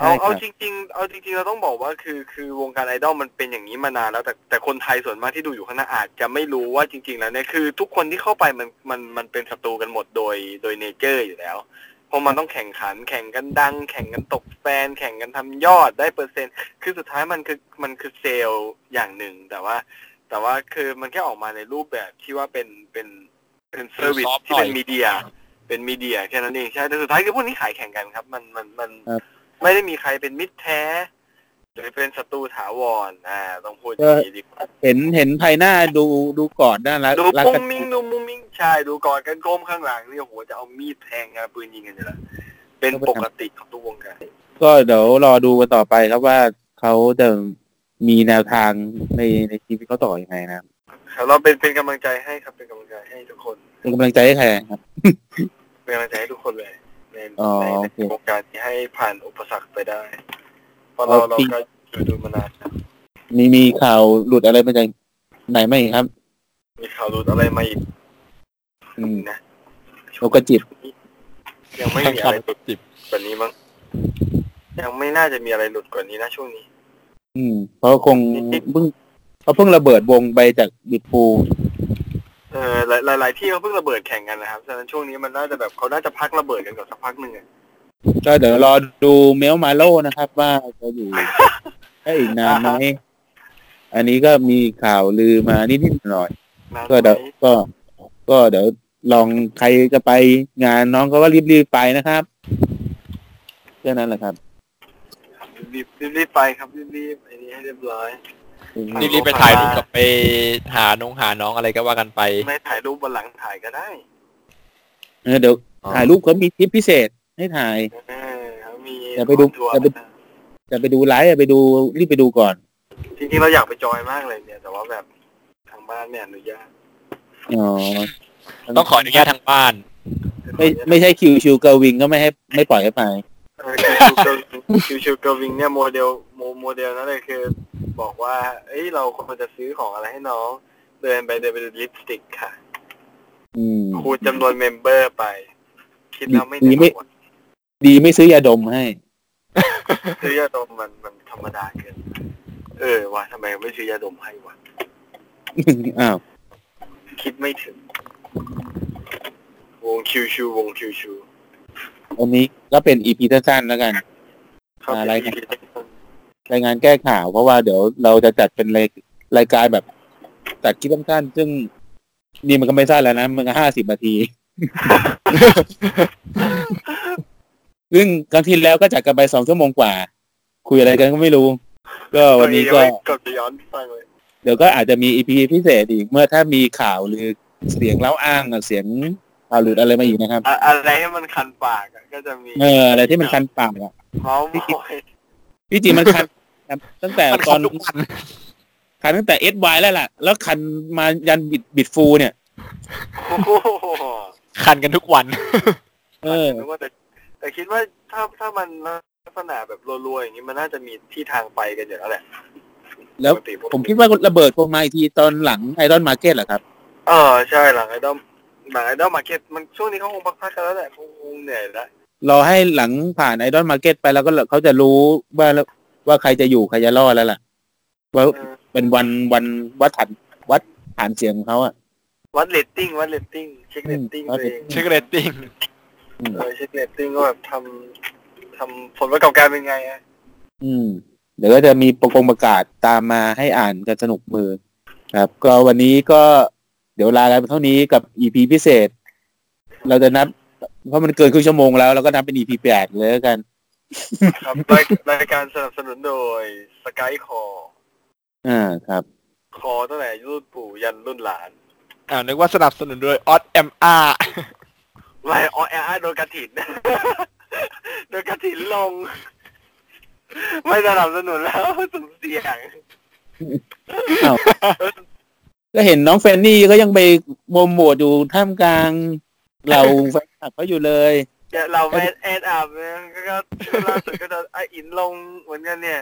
เอาใช่คเอารับจริง ๆ เอาจริงๆเราต้องบอกว่าคือคือวงการไอดอลมันเป็นอย่างนี้มานานแล้วแต่แต่คนไทยส่วนมากที่ดูอยู่ข้างหน้าอาจจะไม่รู้ว่าจริง ๆ แล้วเนี่ยคือ ทุกคนที่เข้าไปมันมันมันเป็นศัตรูกันหมดโดยโดยเนเจอร์อยู่แล้วเพราะมันต้องแข่งขัน แข่งกันดัง แข่งกันตกแฟน แข่งกันทำยอดได้เปอร์เซ็นต์ คือสุดท้ายมันคือมันคือเซลล์อย่างหนึ่ง แต่ว่า แต่ว่าคือมันแค่ออกมาในรูปแบบที่ว่าเป็นเป็นเป็น service soft ที่เป็นหน่อย media เป็น media แค่นั้นเองใช่แต่สุดท้ายคือพวกนี้ขายแข่งกันครับ มันมันมันครับ ไม่ได้มีใครเป็นมิตรแท้ หรือเป็นศัตรูถาวรอ่าต้องพูดอย่างนี้ดีกว่าเห็นเห็นภายหน้าดูดูกอดน่ารักดูรักกันมุ้งมิ้งดูมุ้งมิ้งใช่ดูกอดกันก้มข้างหลังนี่โอ้โหจะเอามีดแทงกันปืนยิงกันอยู่แล้วเป็นปกติของทุกวงการก็เดี๋ยวรอดูกันต่อไปครับว่าเขาจะมีแนวทางในในชีวิตเขาต่อยังไงนะครับครับเราเป็นเป็นกำลังใจให้ครับเป็นกำลังใจให้ทุกคนเป็นกำลังใจให้ใครครับ เป็นกำลังใจให้ทุกคนเลย ในอ๋อในโอเคในวงการที่ให้ผ่านอุปสรรคไปได้ เพราะเราโอเราเคก็อยู่ดูมานานนะมีมีข่าวหลุดอะไรมาจากไหนไหมครับ มีข่าวหลุดอะไรมาอีกอืมนะนกกระจิบ ยังไม่มีอะไรหลุดจิบกว่านี้มั้งยังไม่น่าจะมีอะไรหลุดกว่านี้นะช่วงนี้ อืม เพราะคงเพิ่งเขาเพิ่งระเบิดวงไปจากบิดฟู เออหลายหลายหลายที่เขาเพิ่งระเบิดแข่งกันนะครับฉะนั้นช่วงนี้มันน่าจะแบบเขาน่าจะพักระเบิดกันก่อนสักพักหนึ่งอะก็เดี๋ยวรอดูเมลมาโลนะครับ ว่าจะอยู่ได้อีกนานไหมอันนี้ก็มีข่าวลือมานิดๆหน่อยนานก็เดี๋ยวไหมก็ ก็เดี๋ยวลองใครจะไปงานน้องเขาก็รีบๆไปนะครับแค่นั้นแหละครับ รีบรีบรีบไปครับรีบรีบไอ้นี่ให้เรียบร้อย รีบๆไปถ่ายรูปกับไปหาน้องหาน้องอะไรก็ว่ากันไป ไม่ถ่ายรูปบนหลังถ่ายก็ได้ เออเดี๋ยวถ่ายรูปเขามีทริปพิเศษให้ถ่ายเออเขามีอย่าไปดูทัวร์อย่าไปจะไปดูไลฟ์อะไปดูรีบไปดูก่อน จริงๆเราอยากไปจอยมากเลยเนี่ย แต่ว่าแบบทางบ้านไม่อนุญาตอ๋อต้องขออนุญาตทางบ้าน ไม่ไม่ใช่ Kyushu Girls Wing ก็ไม่ให้ไม่ปล่อยให้ไปเออ คิวชิวเกอร์วิงเนี่ยโมเดลโมโมเดลนั่นเลยคือ บอกว่า เอ้ยเราควรจะซื้อของอะไรให้น้อง เดินไปเดินไปดูลิปสติกค่ะคูณจำนวนเมมเบอร์ไป คิดแล้วไม่ดีไม่ดีไม่ซื้อยาดมให้ ซื้อยาดมมันมันธรรมดาเกินเออว่าทำไมไม่ซื้อยาดมให้วะอ้าวคิดไม่ถึง วงคิวชูวงคิวชู วันนี้ก็เป็นอีพีสั้นๆแล้วกันเข้าอะไรไปนะรายงานแก้ข่าวเพราะว่าเดี๋ยวเราจะจัดเป็นรายรายการแบบจัดคลิปสั้นๆซึ่งนี่มันก็ไม่สั้นแล้วนะ มันก็ห้าสิบนาที ซึ่งครั้งที่แล้วก็จัดกันไปสองชั่วโมงกว่า คุยอะไรกันก็ไม่รู้ ก็วันนี้ก็กดย้อนฟังเลยเดี๋ยวก็อาจจะมีอีพีพิเศษอีกเมื่อถ้ามีข่าวหรือเสียงเล่าอ้างเสียง ข่าวหลุดอะไรมาอีกนะครับ อะอะไรให้มันคันปากอะก็จะมีเอออะไรที่มันคันปากอะเมาส์มอยที่จริงมันคันครับตั้งแต่มันตคัอนนทุกวันคันตั้งแต่เอสวแล้วล่ะ แล้วคันมายันบิดบิดฟูเนี่ย โอ้โหคันกันทุกวัน เออ นึกว่าจะแต่คิดว่าถ้าถ้ามันลักษณะแบบรัวๆอย่างนี้มันน่าจะมีที่ทางไปกันอยู่แล้วแหละแล้ว ปกติผมคิดว่าระเบิดคงมาอีกทีตอนหลัง Idol Market แหละครับ เออใช่หลังไอดอล หลัง Idol Market มันช่วงนี้เขาคงพักๆกันแล้วแหละคงคงเหนื่อยแล้วรอให้หลังผ่าน Idol Market ไปแล้วก็เขาจะรู้ว่าว่าใครจะอยู่ใครจะรอดแล้วล่ะว่าเออเป็นวันวันวัดฐานวัดฐานเสียงของเขาอะวัดเรตติ้งวัดเรตติ้งเช็คเรตติ้งวัดตัวเอง rating เช็คเรตติ้งอืมเออเช็คเรตติ้งว่าแบบทำทำผลประกอบการเป็นไงอะอืม เดี๋ยวก็จะมีประกงประกาศตามมาให้อ่านกันสนุกมือ ครับ ก็วันนี้ก็เดี๋ยวลากันไปเท่านี้กับ EP พิเศษ เราจะนับ เพราะมันเกินครึ่งชั่วโมงแล้วเราก็นับเป็น EP แปดเลยแล้วกันครับรายรายการสนับสนุนโดยสกายคออ่าครับ คอตั้งแต่รุ่นปู่ยันรุ่นหลานอ่านึกว่าสนับสนุนโดยออสเอ็มอาร์ไม่ออแอร์โดนกระถินโดนกระถินลง ไม่สนับสนุนแล้วสุ่มเสี่ยงอ้าว ก็เห็นน้องแฟนนี่ก็ยังไปโปรโมทอยู่ท่ามกลางเราแฟนคลับเขาอยู่เลยเดี๋ยวเราไปแอดอัพเนี่ยก็ก็ล่าสุดก็โดนไออินลงเหมือนกันเนี่ย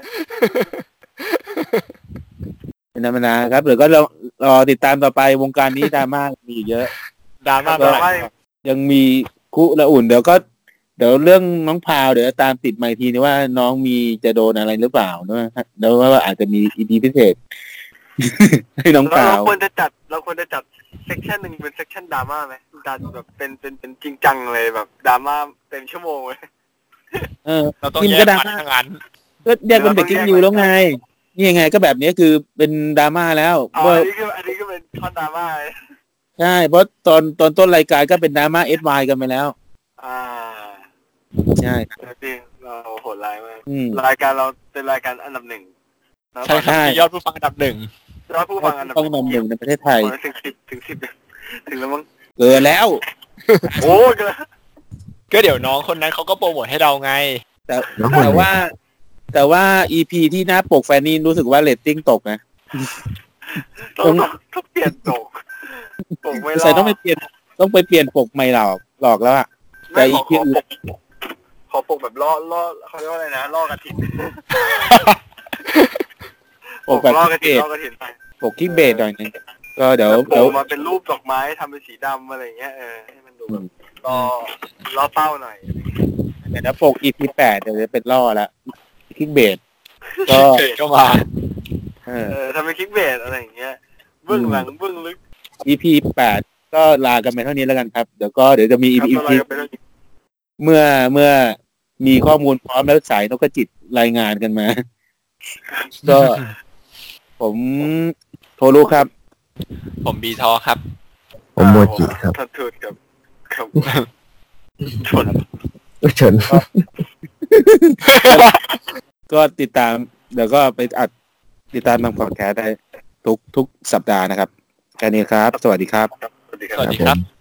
เป็นธรรมดาครับเดี๋ยวก็รอรอติดตามต่อไปวงการนี้ดราม่ามีอีกเยอะดราม่าดราม่ายังมีคุละอุ่น เดี๋ยวก็ เดี๋ยวเรื่องน้องพาวเดี๋ยวตามติดมาอีกทีนึงว่าน้องมีจะโดนอะไรหรือเปล่าเนอะเดี๋ยวว่าอาจจะมีอีพีพิเศษ ให้น้องเราพาวควรจะจัดเราควรจะจัด section หนึ่งเป็นเซกชันดราม่าไหมดันแบบเป็นเป็นเป็นจริงจังเลยแบบดราม่าเต็มชั่วโมงเลยเออเราต้องนี่แยมันก็กดรามันม่าทั้งนั้นก็แยกเป็น breaking news แล้วไง นี่ยังไงก็แบบนี้คือเป็นดราม่าแล้วอ๋อว่าอันนี้ก็อันนี้ก็เป็นท่อนดราม่าเลยใช่เพราะตอนตอนต้นรายการก็เป็นดราม่าเอสวกันไปแล้ว อ่าใช่จริงเราโหดร้ายมากอืม รายการเราเป็นรายการอันดับหนึ่งแล้วใช่ครับใช่ มียอดผู้ฟังอันดับหนึ่ง ยอดผู้ฟังอันดับต้องนำหนึ่งในประเทศไทยโอ้ยถึงสิบถึงสิบถึงแล้วมั้งเกินแล้ว โอ้ยเกินก็เดี๋ยวน้องคนนั้นเขาก็โปรโมทให้เราไง แต่น้องคนแต่ไหนว่า แต่ว่าอีพีที่หน้าปกแฟนนี่รู้สึกว่าเรตติ้งตกนะต้องต้องต้องเปลี่ยนตกตกไม่รอใส่ต้องไปเปลี่ยนต้องไปเปลี่ยนปกใหม่หรอกหลอกแล้วอะไม่ขอแต่ขออีปกขอปกแบบล่อล่อเขาเรียกว่าอะไรนะล่อกระถิ่นปกแบบล่อคิกระเบถิ่นสล่อกระถิ่นไป ปกคิเบสหน่อยนึงก็เดี๋ยวแล้วโผเดี๋ล่ยวมาเป็นรูปดอกไม้ทำเป็นสีดำอะไรอย่างเงี้ยเออให้มันดูอืแบบมล่อล่อเป้าหน่อยเดี๋ยวนะปกอีพีแปดเดี๋ยวจะเป็นล่อแล้วคิเบสก็เกิดก็มา เออเออทำเป็นคลิกเบสอะไรอย่างเงี้ยเบื้องหลังเบื้องลึก EP แปดก็ลากันไปเท่านี้แล้วกันครับ เดี๋ยวก็เดี๋ยวจะมีครับ EP เราจะไปเรื่องนี้เมื่อเมื่อมีข้อมูลพร้อมแล้วสายนกกระจิตรายงานกันมา ก็ผม โทรุครับ ผมบีทอครับ ผมโมจิครับทัดทูดกับกับชนเอ้ยเฉินก็ติดตามเดี๋ยวก็ไปอัดติดตามทางพอดแคสต์ได้ทุกทุกสัปดาห์นะครับแค่นี้ครับ สวัสดีครับ สวัสดีคสรับ